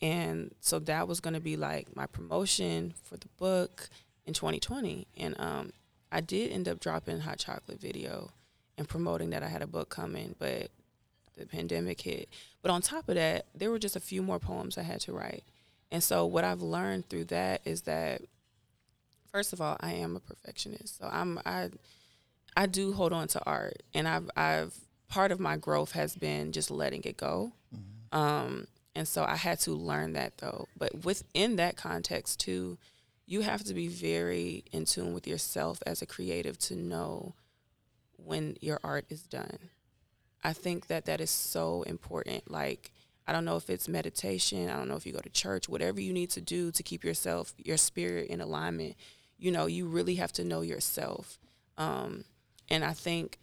And so that was going to be like my promotion for the book in 2020. And um, I did end up dropping hot chocolate video and promoting that I had a book coming, but the pandemic hit. But on top of that, there were just a few more poems I had to write. And so what I've learned through that is that first of all, I am a perfectionist. So I'm I I do hold on to art and I've I've part of my growth has been just letting it go. Um and so I had to learn that though. But within that context too, you have to be very in tune with yourself as a creative to know when your art is done. I think that that is so important. Like, I don't know if it's meditation, I don't know if you go to church, whatever you need to do to keep yourself, your spirit in alignment. You know, you really have to know yourself. Um, and I think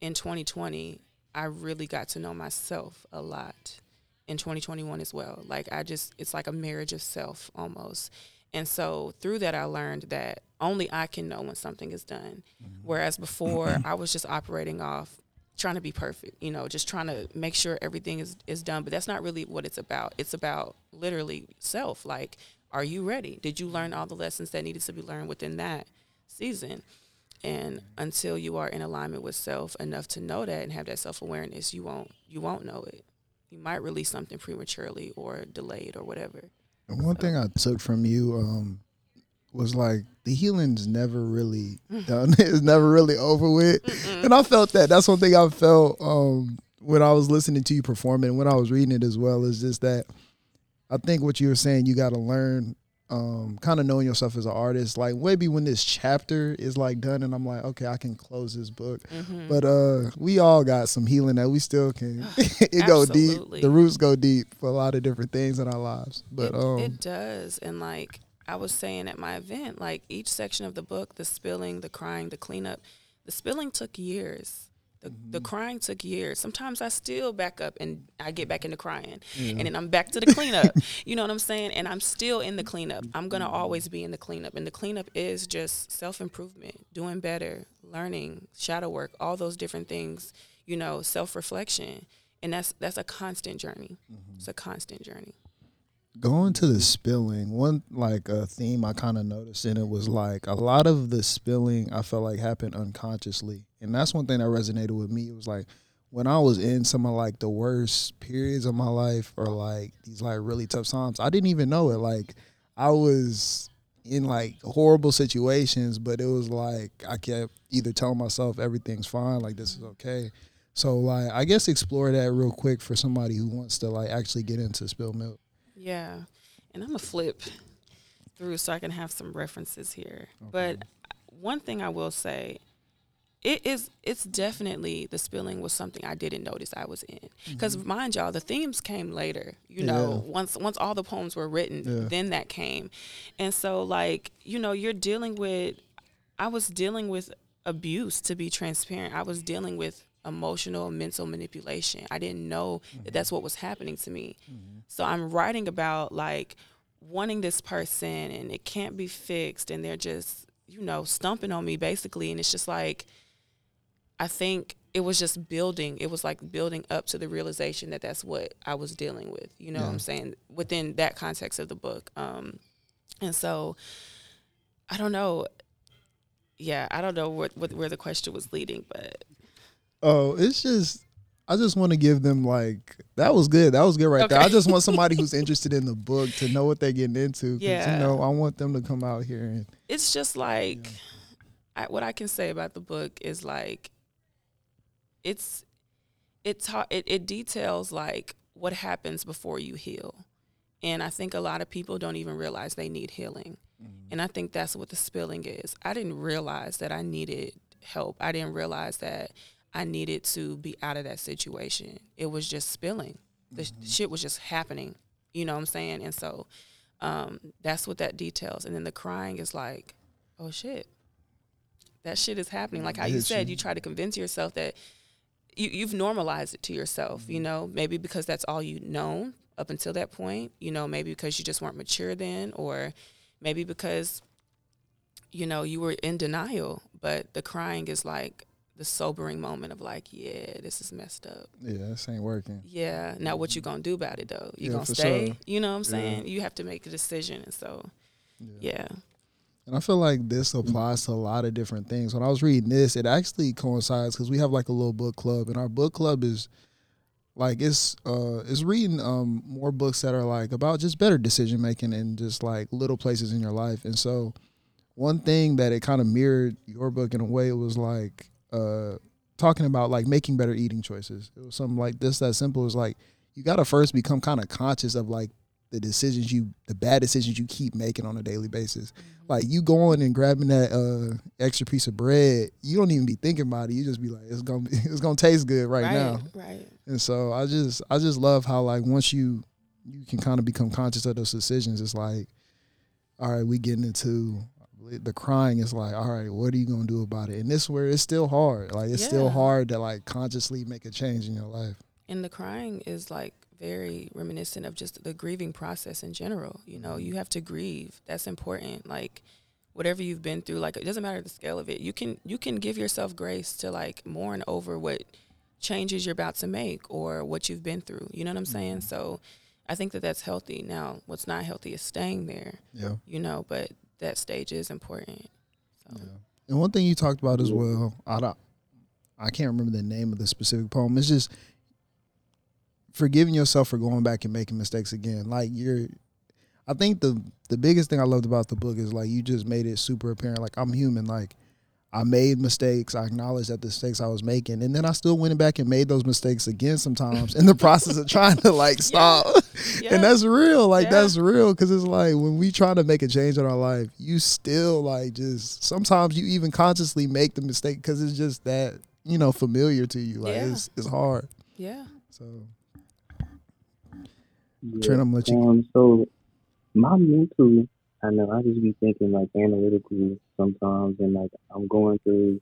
in 2020, I really got to know myself a lot. In 2021 as well. Like, I just, it's like a marriage of self almost. And so through that, I learned that only I can know when something is done. Mm-hmm. Whereas before, mm-hmm. I was just operating off trying to be perfect, you know, just trying to make sure everything is, is done. But that's not really what it's about. It's about literally self. Like, are you ready? Did you learn all the lessons that needed to be learned within that season? And until you are in alignment with self enough to know that and have that self awareness, you won't you won't know it. You might release something prematurely or delayed or whatever. And one thing I took from you um, was like the healing's never really done. *laughs* it's never really over with. And I felt that. That's one thing I felt um, when I was listening to you perform it and when I was reading it as well is just that I think what you were saying, you got to learn um, kind of knowing yourself as an artist. Like maybe when this chapter is like done and I'm like, okay, I can close this book. Mm-hmm. But uh, we all got some healing that we still can. *sighs* *laughs* it go deep. The roots go deep for a lot of different things in our lives. But it, um, it does and like i was saying at my event like each section of the book the spilling the crying the cleanup the spilling took years the, mm-hmm. the crying took years. Sometimes i still back up and i get back into crying. Mm-hmm. And then i'm back to the cleanup. *laughs* You know what i'm saying? And i'm still in the cleanup. I'm gonna mm-hmm. always be in the cleanup. And the cleanup is just self-improvement doing better learning shadow work all those different things you know, self reflection. And that's that's a constant journey. Mm-hmm. It's a constant journey. Going to the spilling, one like a theme I kind of noticed in it was like a lot of the spilling I felt like happened unconsciously, and that's one thing that resonated with me. It was like when I was in some of like the worst periods of my life or like these like really tough times, I didn't even know it. Like I was in like horrible situations, but it was like I kept either telling myself everything's fine, like this is mm-hmm. okay. So like I guess explore that real quick for somebody who wants to like actually get into spill milk. Yeah. And I'm gonna flip through so I can have some references here. Okay. But one thing I will say it is it's definitely the spilling was something I didn't notice I was in because mm-hmm. mind y'all the themes came later you know yeah. once once all the poems were written yeah. then that came and so like you know you're dealing with I was dealing with abuse to be transparent I was dealing with emotional mental manipulation I didn't know mm-hmm. that that's what was happening to me mm-hmm. so I'm writing about like wanting this person and it can't be fixed and they're just you know stumping on me basically and it's just like I think it was just building. It was like building up to the realization that that's what I was dealing with. You know yeah. what I'm saying? Within that context of the book. Um, and so I don't know. Yeah, I don't know what, what where the question was leading, but oh, it's just I just want to give them like that was good. That was good right okay. there. I just want somebody who's *laughs* interested in the book to know what they're getting into. Yeah, you know, I want them to come out here and. It's just like. I, what I can say about the book is like, it's it's it, it details like what happens before you heal and i think a lot of people don't even realize they need healing mm-hmm. and i think that's what the spilling is i didn't realize that i needed help i didn't realize that i needed to be out of that situation. It was just spilling. The mm-hmm. shit was just happening. You know what i'm saying? And so um, that's what that details. And then the crying is like oh shit. That shit is happening. Like how you said you try to convince yourself that you, you've normalized it to yourself, you mm-hmm. know, maybe because that's all you know up until that point, you know, maybe because you just weren't mature then, or maybe because, you know, you were in denial. But the crying is like the sobering moment of like, yeah, this is messed up. Yeah, this ain't working. Yeah. Now what you gonna do about it though? You yeah, gonna stay? Sure. You know what I'm saying? Yeah. You have to make a decision and so yeah. yeah. And I feel like this applies to a lot of different things. When I was reading this, it actually coincides because we have like a little book club, and our book club is like it's uh it's reading um more books that are like about just better decision making and just like little places in your life. And so one thing that it kind of mirrored your book in a way was like uh talking about like making better eating choices. It was something like this that simple. It was like you gotta first become kind of conscious of like the decisions you the bad decisions you keep making on a daily basis. Mm-hmm. Like you going and grabbing that uh, extra piece of bread, you don't even be thinking about it. You just be like, it's gonna be, *laughs* it's gonna taste good right, right, now. Right. And so I just I just love how like once you you can kind of become conscious of those decisions, it's like, all right, we getting into the crying is like, all right, what are you gonna do about it? And this where it's still hard. Like it's yeah. still hard to like consciously make a change in your life. And the crying is like very reminiscent of just the grieving process in general. You know, you have to grieve. That's important. Like whatever you've been through, like it doesn't matter the scale of it. You can you can give yourself grace to like mourn over what changes you're about to make or what you've been through. You know what I'm saying? Mm-hmm. So I think that that's healthy. Now, what's not healthy is staying there. Yeah. You know, but that stage is important. So. Yeah. And one thing you talked about as well, I don't, I can't remember the name of the specific poem. It's just forgiving yourself for going back and making mistakes again. Like you're I think the the biggest thing I loved about the book is like you just made it super apparent. Like I'm human. Like I made mistakes. I acknowledged that the mistakes I was making, and then I still went back and made those mistakes again sometimes in the *laughs* process of trying to like stop. Yeah. Yeah. And that's real. Like yeah. that's real because it's like when we try to make a change in our life, you still like just sometimes you even consciously make the mistake because it's just that you know familiar to you. Like it's it's hard. Yeah. So yeah. Trent, I'm gonna let you. Um, so my mental, I know I just be thinking like analytical sometimes, and like I'm going through,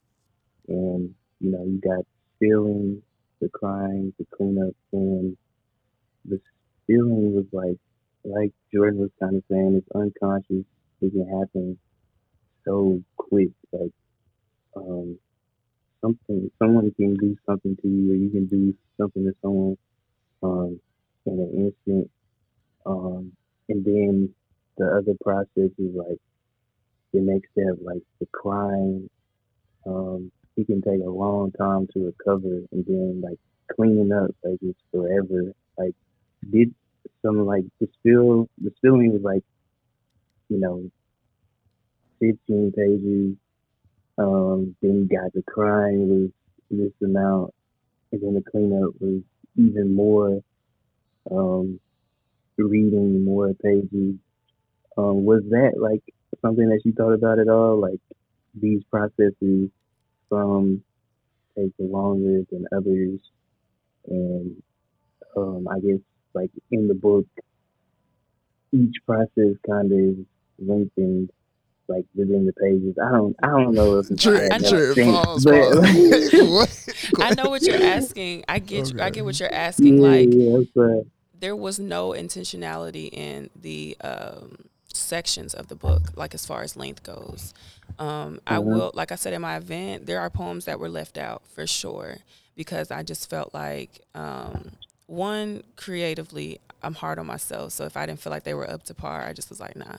and you know, you got feeling, the crying, the cleanup, and the feeling was like, like Jordan was kind of saying, it's unconscious. It can happen so quick. Like, um, something someone can do something to you, or you can do something to someone um, in an instant, um, and then the other process is like the next step, like the crying. Um, it can take a long time to recover, and then like cleaning up, like it's forever. Like did some like the spill, the spilling was like, you know, fifteen pages. Um, then you got the crying was this amount, and then the cleanup was even more. Um, reading more pages. Um, was that like something that you thought about at all? Like these processes some take longer than others, and um, I guess like in the book, each process kind of lengthened like within the pages. I don't I don't know if it's Sure, I know. sure. Pause, but pause. What? I know what you're asking. I get you. I get what you're asking. yeah, Like yeah, but there was no intentionality in the um, sections of the book, like as far as length goes. Um, I Mhm. will, like I said in my event, there are poems that were left out for sure because I just felt like um, one creatively, I'm hard on myself. So if I didn't feel like they were up to par, I just was like, nah.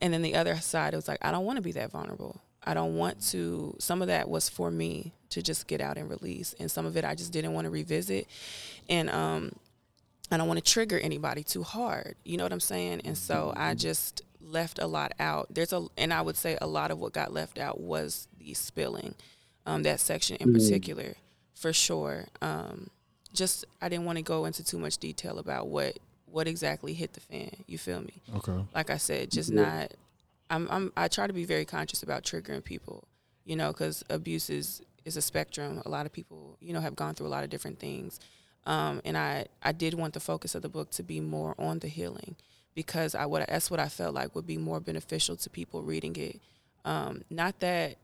And then the other side, it was like, I don't want to be that vulnerable. I don't want to. Some of that was for me to just get out and release, and some of it I just didn't want to revisit. And um, I don't want to trigger anybody too hard. You know what I'm saying? And so I just left a lot out. There's a, and I would say a lot of what got left out was the spilling, um, that section in Mm. particular, for sure. Um, just I didn't want to go into too much detail about what what exactly hit the fan. You feel me? Okay. like I said, just Yeah. not. I'm, I'm. I try to be very conscious about triggering people, you know, because abuse is is a spectrum. A lot of people, you know, have gone through a lot of different things, um, and I I did want the focus of the book to be more on the healing, because I what that's what I felt like would be more beneficial to people reading it. Um, not that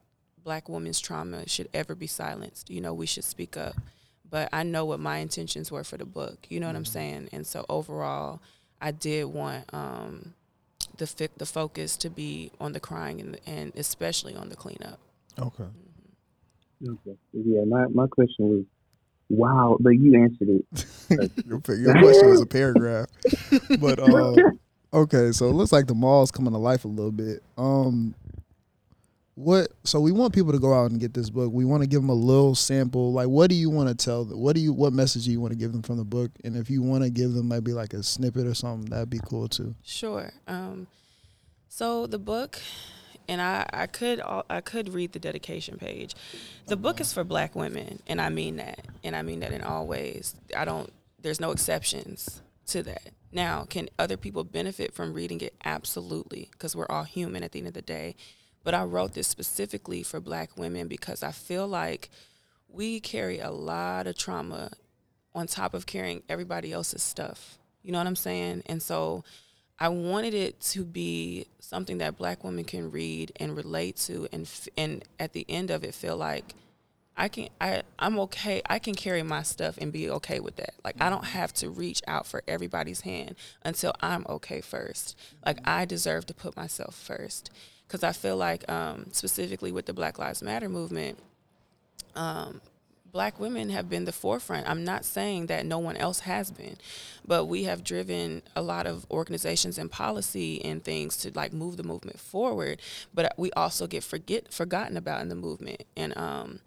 black women's trauma should ever be silenced. You know, we should speak up. But I know what my intentions were for the book. You know what I'm saying? And so overall, I did want um, the fi- the focus to be on the crying and and especially on the cleanup. Okay. okay. yeah, my, my question was wow, but you answered it. *laughs* your, your question was a paragraph, *laughs* but um, okay. So it looks like the mall's coming to life a little bit. Um, what? So we want people to go out and get this book. We want to give them a little sample. Like, what do you want to tell them? What do you? What message do you want to give them from the book? And if you want to give them maybe like a snippet or something, that'd be cool too. Sure. Um, so the book, and I, I could I could read the dedication page. The book is for Black women, and I mean that, and I mean that in all ways. I don't. There's no exceptions to that. Now, can other people benefit from reading it? Absolutely, because we're all human at the end of the day. But I wrote this specifically for Black women because I feel like we carry a lot of trauma on top of carrying everybody else's stuff. You know what I'm saying? And so I wanted it to be something that black women can read and relate to and and at the end of it feel like I can I I'm okay. I can carry my stuff and be okay with that. Like I don't have to reach out for everybody's hand until I'm okay first. Like I deserve to put myself first cuz I feel like um specifically with the Black Lives Matter movement um black women have been the forefront. I'm not saying that no one else has been, but we have driven a lot of organizations and policy and things to like move the movement forward. But we also get forget forgotten about in the movement. And um,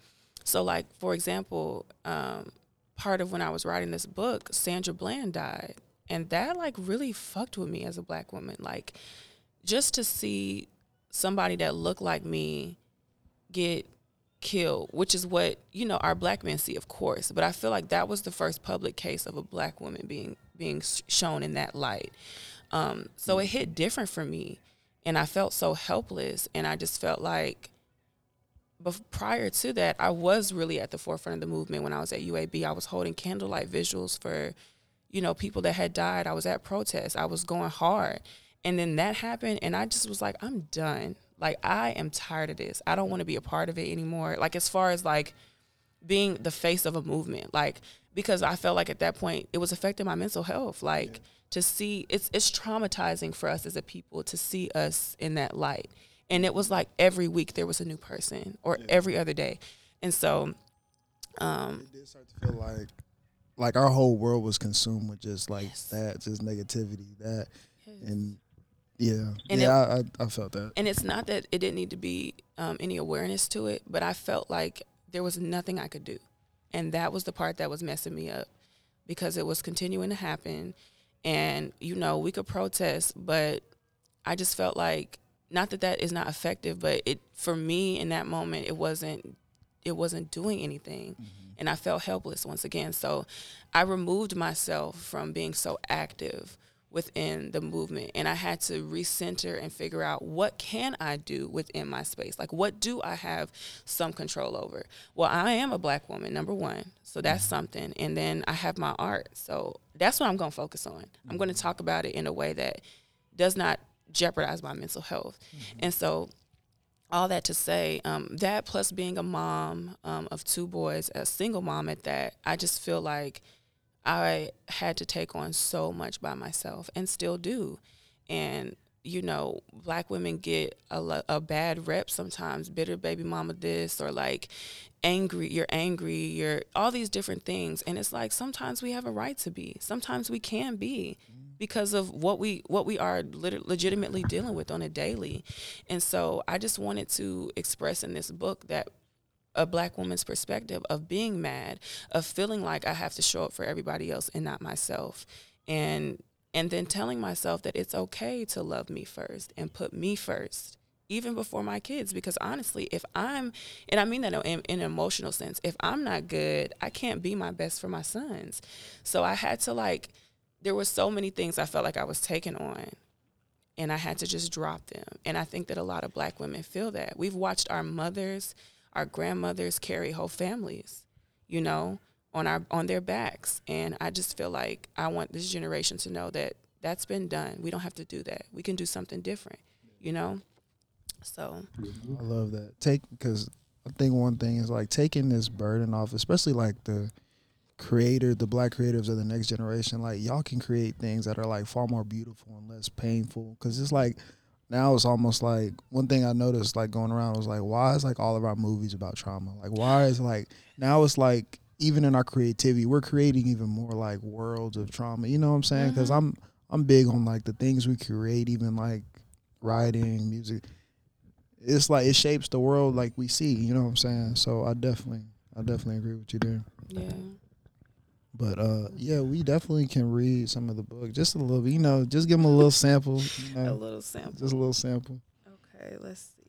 so, like for example, um, part of when I was writing this book, Sandra Bland died, and that like really fucked with me as a black woman. Like just to see somebody that looked like me get killed, which is what you know our black men see, of course. But I feel like that was the first public case of a black woman being being shown in that light. Um, so it hit different for me, and I felt so helpless, and I just felt like. But prior to that, I was really at the forefront of the movement when I was at UAB. I was holding candlelight visuals for, you know, people that had died. I was at protests. I was going hard, and then that happened, and I just was like, I'm done like I am tired of this. I don't want to be a part of it anymore. Like as far as like being the face of a movement, like because I felt like at that point it was affecting my mental health. Like to see it's it's traumatizing for us as a people to see us in that light. And it was like every week there was a new person or every other day. And so Um, it did start to feel like like our whole world was consumed with just like Yes. that, just negativity, that, yes. and yeah, And yeah, I, I I felt that. and it's not that it didn't need to be um, any awareness to it, but I felt like there was nothing I could do, and that was the part that was messing me up because it was continuing to happen, and you know we could protest, but I just felt like not that that is not effective, but it for me in that moment it wasn't it wasn't doing anything, and I felt helpless once again. So I removed myself from being so active within the movement and I had to recenter and figure out what can I do within my space? Like what do I have some control over? Well, I am a black woman, number 1. So that's something. And then I have my art. So that's what I'm going to focus on. I'm going to talk about it in a way that does not jeopardize my mental health. And so all that to say, um, that plus being a mom um, of two boys, a single mom at that, I just feel like I had to take on so much by myself and still do. And, you know, black women get a, a bad rep sometimes, bitter baby mama this, or like angry, you're angry, you're all these different things. And it's like sometimes we have a right to be, sometimes we can be because of what we what we are lit- legitimately dealing with on a daily. And so I just wanted to express in this book that a black woman's perspective of being mad, of feeling like I have to show up for everybody else and not myself. And and then telling myself that it's okay to love me first and put me first even before my kids. Because honestly if i'm and i mean that in, in an emotional sense if i'm not good i can't be my best for my sons. So i had to like there were so many things i felt like i was taking on and i had to just drop them. And i think that a lot of black women feel that. We've watched our mothers our grandmothers carry whole families you know on our on their backs and i just feel like i want this generation to know that that's been done we don't have to do that we can do something different you know so I love that. Take because I think one thing is like taking this burden off, especially like the creator, the black creatives of the next generation. Like y'all can create things that are like far more beautiful and less painful. Because it's like now it's almost like one thing I noticed like going around was like why is like all of our movies about trauma? Like why is like now it's like even in our creativity we're creating even more like worlds of trauma. You know what I'm saying? Because Mhm. I'm I'm big on like the things we create, even like writing, music it's like it shapes the world like we see. You know what I'm saying? So I definitely, I definitely agree with you there. yeah But uh, yeah, we definitely can read some of the book, just a little. You know, just give them a little sample. You a little sample just a little sample. Okay, let's see.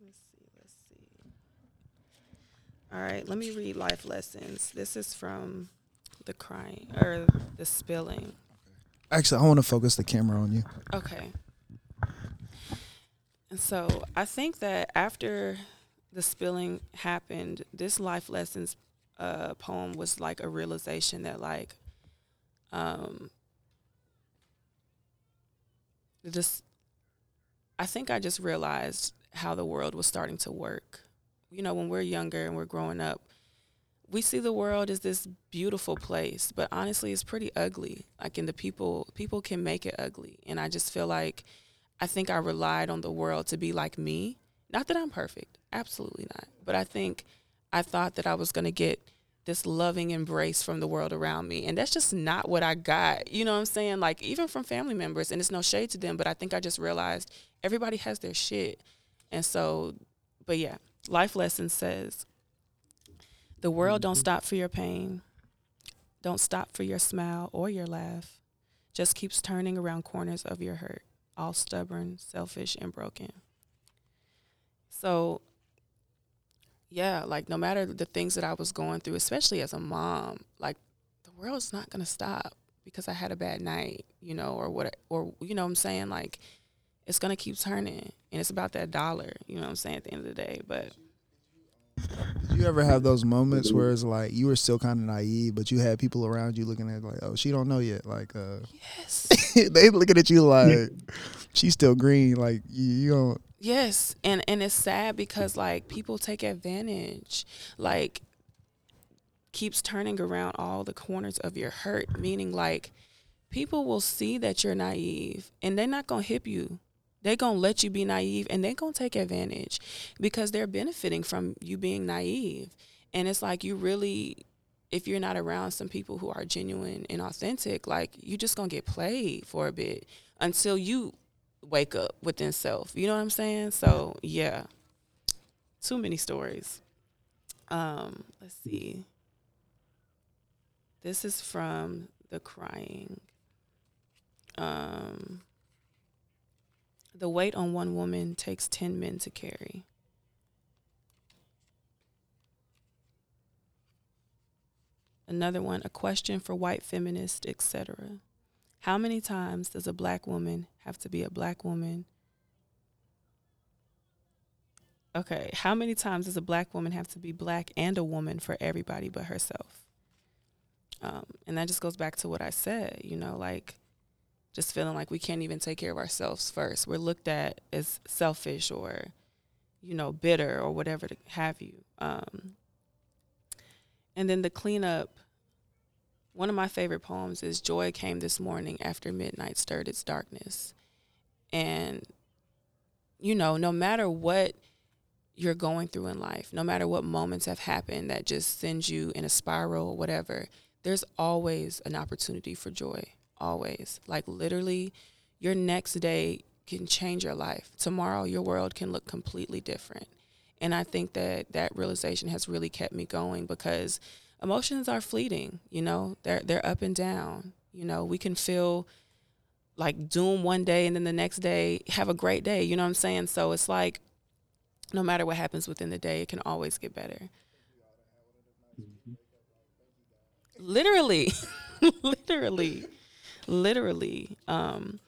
Let's see. Let's see. All right, let me read life lessons. This is from the crying or the spilling. Actually, I want to focus the camera on you. Okay. And so I think that after the spilling happened, this life lessons uh, poem was like a realization that like um just I think I just realized how the world was starting to work. You know, when we're younger and we're growing up, we see the world as this beautiful place, but honestly, it's pretty ugly. Like, in the people, people can make it ugly, and I just feel like I think I relied on the world to be like me. Not that I'm perfect, absolutely not, but I think I thought that I was gonna get this loving embrace from the world around me, and that's just not what I got. You know what I'm saying? Like, even from family members, and it's no shade to them, but I think I just realized everybody has their shit, and so, but yeah, life lesson says. The world don't mm-hmm. stop for your pain. Don't stop for your smile or your laugh. Just keeps turning around corners of your hurt, all stubborn, selfish, and broken. So, yeah, like no matter the things that I was going through, especially as a mom, like the world's not going to stop because I had a bad night, you know, or what, or, you know what I'm saying? Like, it's going to keep turning. And it's about that dollar, you know what I'm saying, at the end of the day. But Did you ever have those moments where it's like you were still kind of naive, but you had people around you looking at like, oh, she don't know yet. Like, uh, yes. *laughs* they looking at you like she's still green. Like you, you don't. Yes, and and it's sad because like people take advantage, like keeps turning around all the corners of your hurt, meaning like people will see that you're naive and they're not gonna hip you. They're gonna let you be naive and they're gonna take advantage because they're benefiting from you being naive. And it's like you really if you're not around some people who are genuine and authentic, like you're just gonna get played for a bit until you wake up within self. You know what I'm saying? So yeah. Too many stories. Um, let's see. This is from the crying. Um, the weight on one woman takes 10 men to carry. Another one, a question for white feminists, etc. How many times does a black woman have to be a black woman? Okay, how many times does a black woman have to be black and a woman for everybody but herself? Um, and that just goes back to what I said, you know, like just feeling like we can't even take care of ourselves first. We're looked at as selfish or, you know, bitter or whatever to have you. Um, and then the cleanup. One of my favorite poems is Joy Came This Morning After Midnight Stirred Its Darkness. And, you know, no matter what you're going through in life, no matter what moments have happened that just sends you in a spiral or whatever, there's always an opportunity for joy. Always. Like literally, your next day can change your life. Tomorrow, your world can look completely different. And I think that that realization has really kept me going because emotions are fleeting, you know, they're, they're up and down. You know, we can feel like doom one day and then the next day have a great day. You know what I'm saying? So it's like no matter what happens within the day, it can always get better. Literally, *laughs* literally, literally. Um,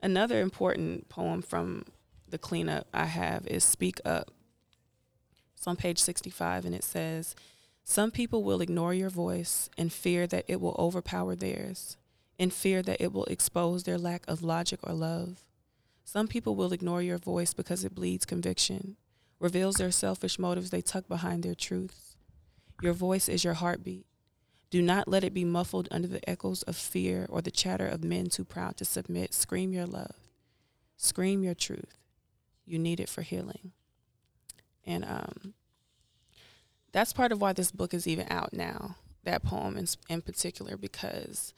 another important poem from the cleanup I have is Speak Up. It's on page 65 and it says, Some people will ignore your voice in fear that it will overpower theirs, in fear that it will expose their lack of logic or love. Some people will ignore your voice because it bleeds conviction, reveals their selfish motives they tuck behind their truths. Your voice is your heartbeat. Do not let it be muffled under the echoes of fear or the chatter of men too proud to submit. Scream your love. Scream your truth. You need it for healing. And um, that's part of why this book is even out now, that poem in, in particular, because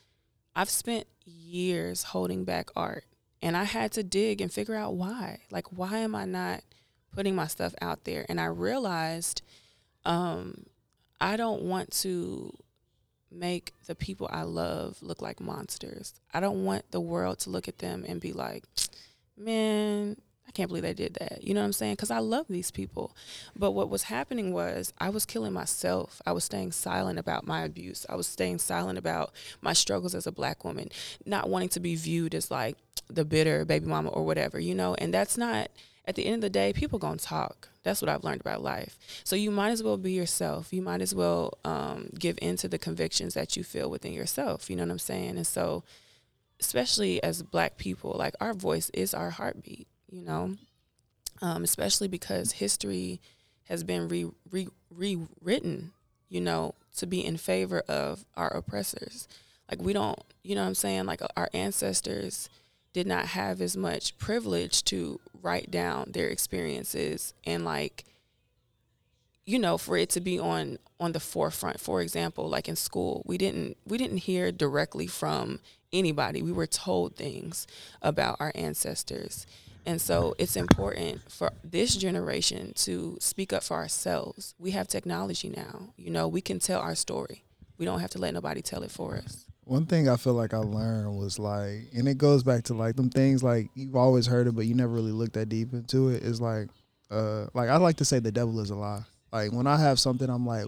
I've spent years holding back art and I had to dig and figure out why. Like, why am I not putting my stuff out there? And I realized um, I don't want to make the people I love look like monsters. I don't want the world to look at them and be like, man, I can't believe they did that. You know what I'm saying? Because I love these people. But what was happening was I was killing myself. I was staying silent about my abuse. I was staying silent about my struggles as a black woman, not wanting to be viewed as like the bitter baby mama or whatever, you know? And that's not, at the end of the day, people gonna talk. That's what I've learned about life. So you might as well be yourself. You might as well um, give in to the convictions that you feel within yourself. You know what I'm saying? And so, especially as black people, like our voice is our heartbeat, you know? Um, especially because history has been re, re, rewritten, you know, to be in favor of our oppressors. Like we don't, you know what I'm saying? Like our ancestors did not have as much privilege to write down their experiences and like you know for it to be on on the forefront for example like in school we didn't we didn't hear directly from anybody we were told things about our ancestors and so it's important for this generation to speak up for ourselves we have technology now you know we can tell our story we don't have to let nobody tell it for us one thing I feel like I learned was like, and it goes back to like them things like you've always heard it, but you never really looked that deep into it. Is like, uh, like I like to say the devil is a lie. Like when I have something, I'm like,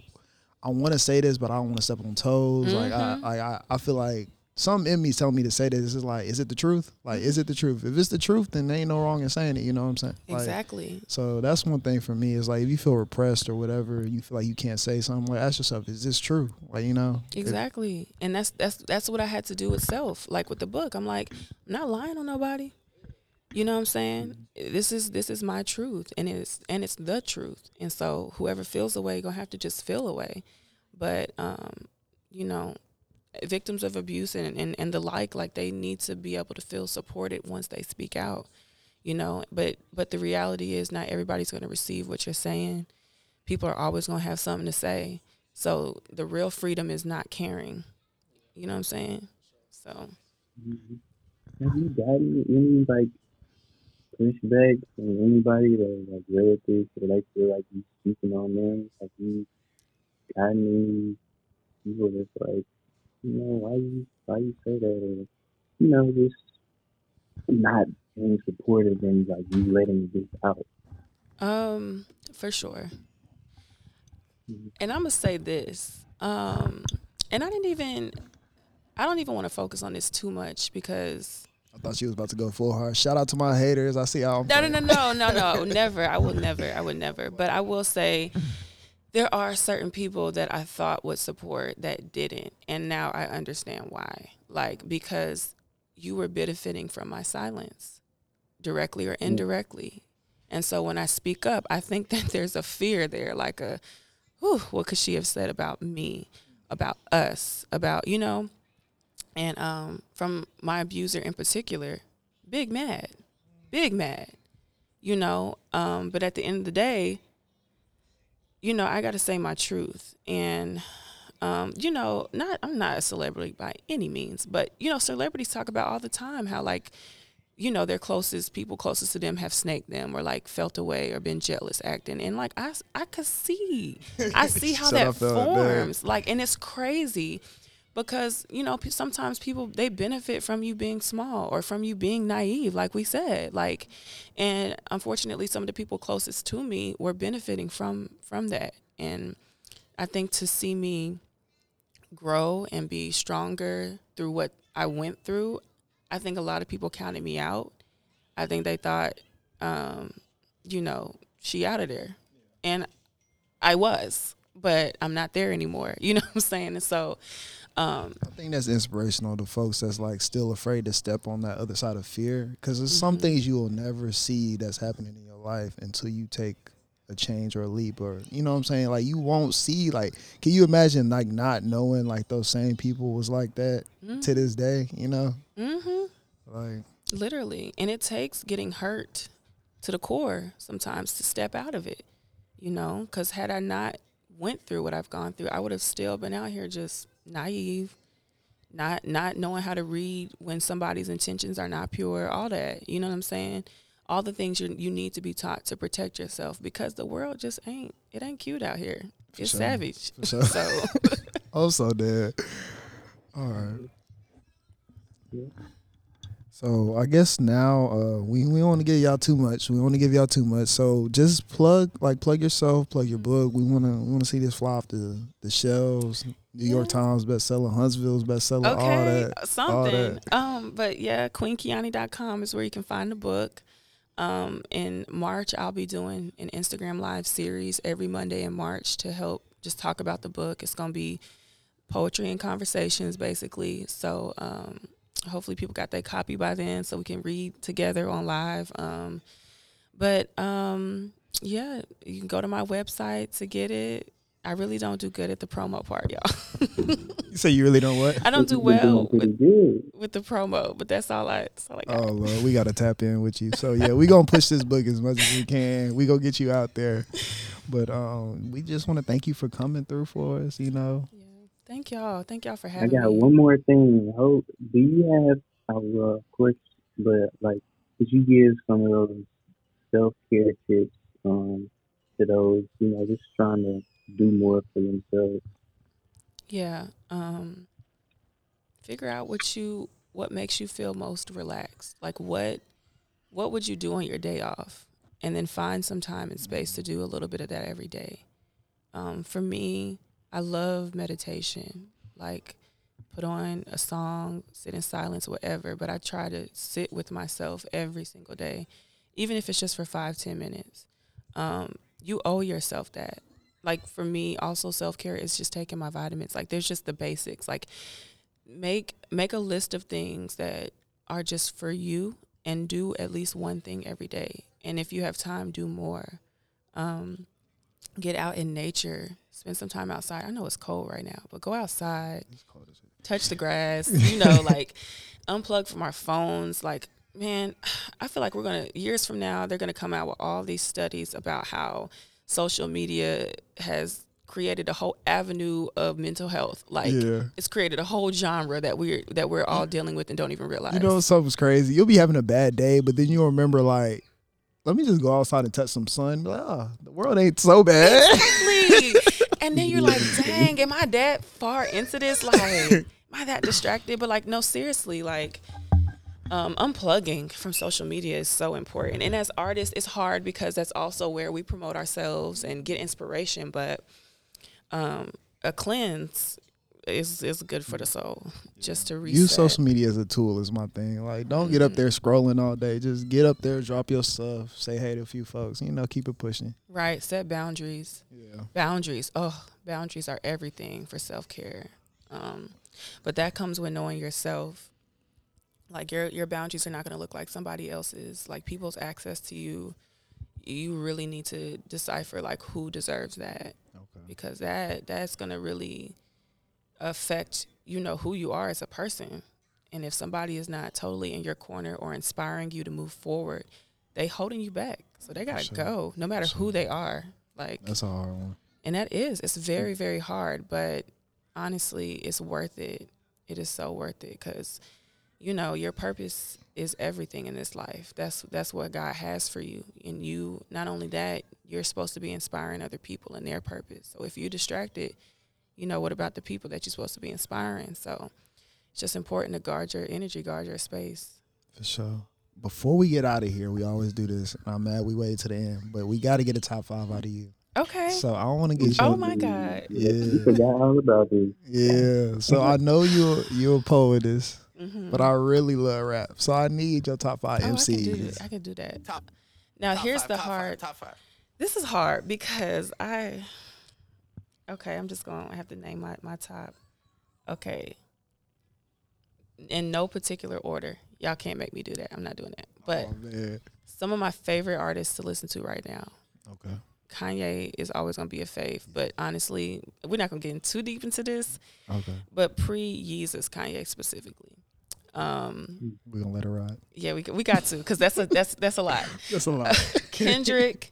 I want to say this, but I don't want to step on toes. Mm-hmm. Like I. I, I feel like some in me telling me to say this. This is like, is it the truth? Like, is it the truth? If it's the truth, then there ain't no wrong in saying it. You know what I'm saying? Like, exactly. So that's one thing for me is like, if you feel repressed or whatever, you feel like you can't say something. Like, ask yourself, is this true? Like, you know? Exactly. If, and that's that's that's what I had to do with self. Like with the book, I'm like, I'm not lying on nobody. You know what I'm saying? This is this is my truth, and it's and it's the truth. And so whoever feels away gonna have to just feel away. But um, you know, victims of abuse and, and, and the like, like they need to be able to feel supported once they speak out, you know. But but the reality is not everybody's going to receive what you're saying people are always going to have something to say. So the real freedom is not caring. You know what I'm saying? So. Mhm. Have you gotten any like pushback from anybody that like this or they feel like you speaking on them? Have you gotten any people that's like, you know, why you why you say that or you know, just not being supportive and like you letting this out? Um, for sure. Mhm. And I'm gonna say this. Um, and I didn't even. I don't even want to focus on this too much because I thought she was about to go full hard. Shout out to my haters. I see y'all. no, no, no, no, *laughs* no, no, never. I will never. I would never. But I will say, there are certain people that I thought would support that didn't, and now I understand why. Like because you were benefiting from my silence, directly or indirectly. And so when I speak up, I think *laughs* that there's a fear there, like a, whew, what could she have said about me, about us, about, you know? And um, from my abuser in particular, big mad, big mad, you know? Um, but at the end of the day, you know, I got to say my truth. And, um, you know, not I'm not a celebrity by any means, but, you know, celebrities talk about all the time how, like, you know, their closest people closest to them have snaked them or like felt away or been jealous acting. And like I, I could see, I *laughs* see how that forms. Like, and it's crazy because, you know, sometimes people, they benefit from you being small or from you being naive, like we said. Like, and unfortunately, some of the people closest to me were benefiting from, from that. And I think to see me grow and be stronger through what I went through, I think a lot of people counted me out. I think they thought, um, you know, she out of there. And I was, but I'm not there anymore. *laughs* You know what I'm saying? And so, um, I think that's inspirational to folks that's like still afraid to step on that other side of fear because there's some Mhm. things you will never see that's happening in your life until you take a change or a leap or you know what I'm saying? Like you won't see like can you imagine like not knowing like those same people was like that to this day you know? Hmm like literally. And it takes getting hurt to the core sometimes to step out of it, you know, because had I not went through what I've gone through, I would have still been out here just naive, not not knowing how to read when somebody's intentions are not pure, all that. You know what I'm saying? All the things you you need to be taught to protect yourself because the world just ain't it ain't cute out here. For It's sure. savage. For *laughs* sure. So *laughs* also dead all right Yeah. So I guess now uh, we we don't want to give y'all too much. We want to give y'all too much. So just plug like plug yourself, plug your book. We wanna we wanna see this fly off the the shelves. New York Yeah. Times bestseller, Huntsville's bestseller, all okay, that. all something. that. Um, but yeah, queenkiani.com is where you can find the book. Um, in March, I'll be doing an Instagram live series every Monday in March to help just talk about the book. It's gonna be poetry and conversations, basically. So um, hopefully, people got their copy by then, so we can read together on live. Um, but um, yeah, you can go to my website to get it. I really don't do good at the promo part, y'all. *laughs* You say you really don't what? I don't do well with, with the promo, but that's all I. That's all I got. Oh Lord, we gotta tap in with you. So yeah, we gonna push this book as much as we can. We gonna get you out there. But um, we just want to thank you for coming through for us. You know, Yeah. Thank y'all. Thank y'all for having I got me. one more thing. Hope, do you have, uh, well, of course, but like, could you give some of those self care tips um, to those, you know, just trying to do more for themselves? Yeah. Um figure out what you what makes you feel most relaxed. Like what what would you do on your day off? And then find some time and space to do a little bit of that every day. Um, for me, I love meditation. Like put on a song, sit in silence, whatever. But I try to sit with myself every single day, even if it's just for five, ten minutes. Um, you owe yourself that like for me also self-care is just taking my vitamins. Like there's just the basics. Like make make a list of things that are just for you and do at least one thing every day. And if you have time do more. Um, get out in nature. Spend some time outside. I know it's cold right now but go outside. Touch the grass *laughs* you know like unplug from our phones. Like man *sighs* i feel like we're gonna years from now they're gonna come out with all these studies about how social media has created a whole avenue of mental health. Like yeah. it's created a whole genre that we're that we're all dealing with and don't even realize. You know something's crazy. You'll be having a bad day, but then you'll remember like, let me just go outside and touch some sun. Like, oh, the world ain't so bad. Exactly. *laughs* and then you're like, dang, am I that far into this? Like, *laughs* am I that distracted? But like, no, seriously, like um, unplugging from social media is so important. And as artists, it's hard because that's also where we promote ourselves and get inspiration. But um, a cleanse is is good for the soul. Just to reset. Use social media as a tool is my thing. Like, don't get up there scrolling all day. Just get up there, drop your stuff, say hey to a few folks. You know, keep it pushing. Right. Set boundaries. Yeah. Boundaries. Oh, boundaries are everything for self care. Um, but that comes with knowing yourself. Like your your boundaries are not going to look like somebody else's. Like people's access to you, you really need to decipher like who deserves that Okay. because that that's going to really affect you know who you are as a person. And if somebody is not totally in your corner or inspiring you to move forward, they holding you back. So they gotta Sure. go, no matter Sure. who they are. Like That's a hard one. and that is, it's very, very hard, but honestly, it's worth it. It is so worth it because, you know, your purpose is everything in this life. That's that's what God has for you, and you. Not only that, you're supposed to be inspiring other people in their purpose. So if you're distracted, you know what about the people that you're supposed to be inspiring? So it's just important to guard your energy, guard your space. For sure. Before we get out of here, we always do this. And I'm mad we waited to the end, but we got to get a top five out of you. Okay. So I don't want to get you. oh my God. You Yeah. forgot all about this. Yeah. So I know you're you're a poetess, hmm but I really love rap. So I need your top five Oh, I can do MCs. I can do that. Top. Now top here's five, the top hard. Five, top five. This is hard because I. Okay, I'm just going to have to name my, my top. Okay. In no particular order. Y'all can't make me do that. I'm not doing that. But oh, some of my favorite artists to listen to right now. Okay. Kanye is always going to be a fave. But honestly, we're not going to get in too deep into this. Okay. But pre Yeezus, Kanye specifically. Um, We're gonna let her ride. yeah, we we got to because that's a that's that's a lot. *laughs* That's a lot. *laughs* Kendrick,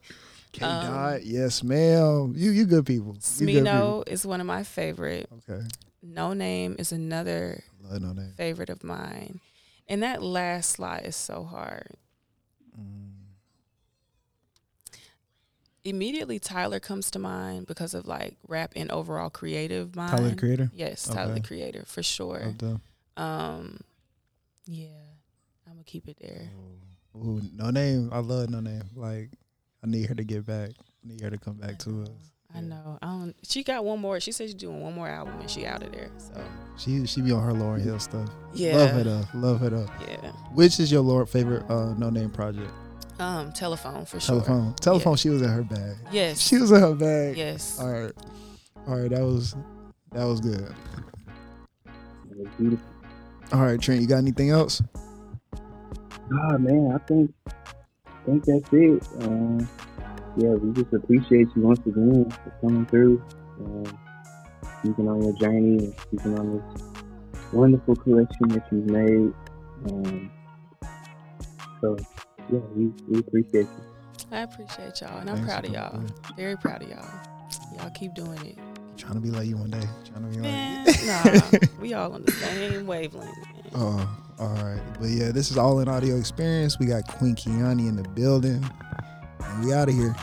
K um, Dot, yes, ma'am. You you good people. Smino is one of my favorite. Okay. Noname is another Noname. favorite of mine. And that last slide is so hard. Mm. Immediately Tyler comes to mind because of like rap and overall creative mind. Tyler the Creator. Yes, Tyler the creator for sure. Um yeah. I'm gonna keep it there. Ooh, Noname. I love Noname. Like I need her to get back. I need her to come back to us. I Yeah. know. I don't she got one more. She said she's doing one more album and she out of there. So She she be on her Lauryn Hill stuff. yeah. Love it though. Love it though. Yeah. Which is your Lord favorite uh Noname project? Um, Telefone for sure. Telefone. Telefone. She was in her bag. Yes. She was in her bag. yes. All right. All right. That was that was good. It was beautiful. All right, Trent. You got anything else? Ah man, I think I think that's it. Um, yeah, we just appreciate you once again for coming through, um, speaking on your journey and speaking on this wonderful collection that you've made. Um, so yeah, we, we appreciate you. I appreciate y'all, and I'm Thanks proud of y'all. coming Very proud of y'all. Y'all keep doing it. Trying to be like you one day. Trying to be Man, *laughs* like. nah, we all on the same wavelength. Oh, all right. But yeah, this is all in audio experience. We got Queen Kiani in the building, and we out of here.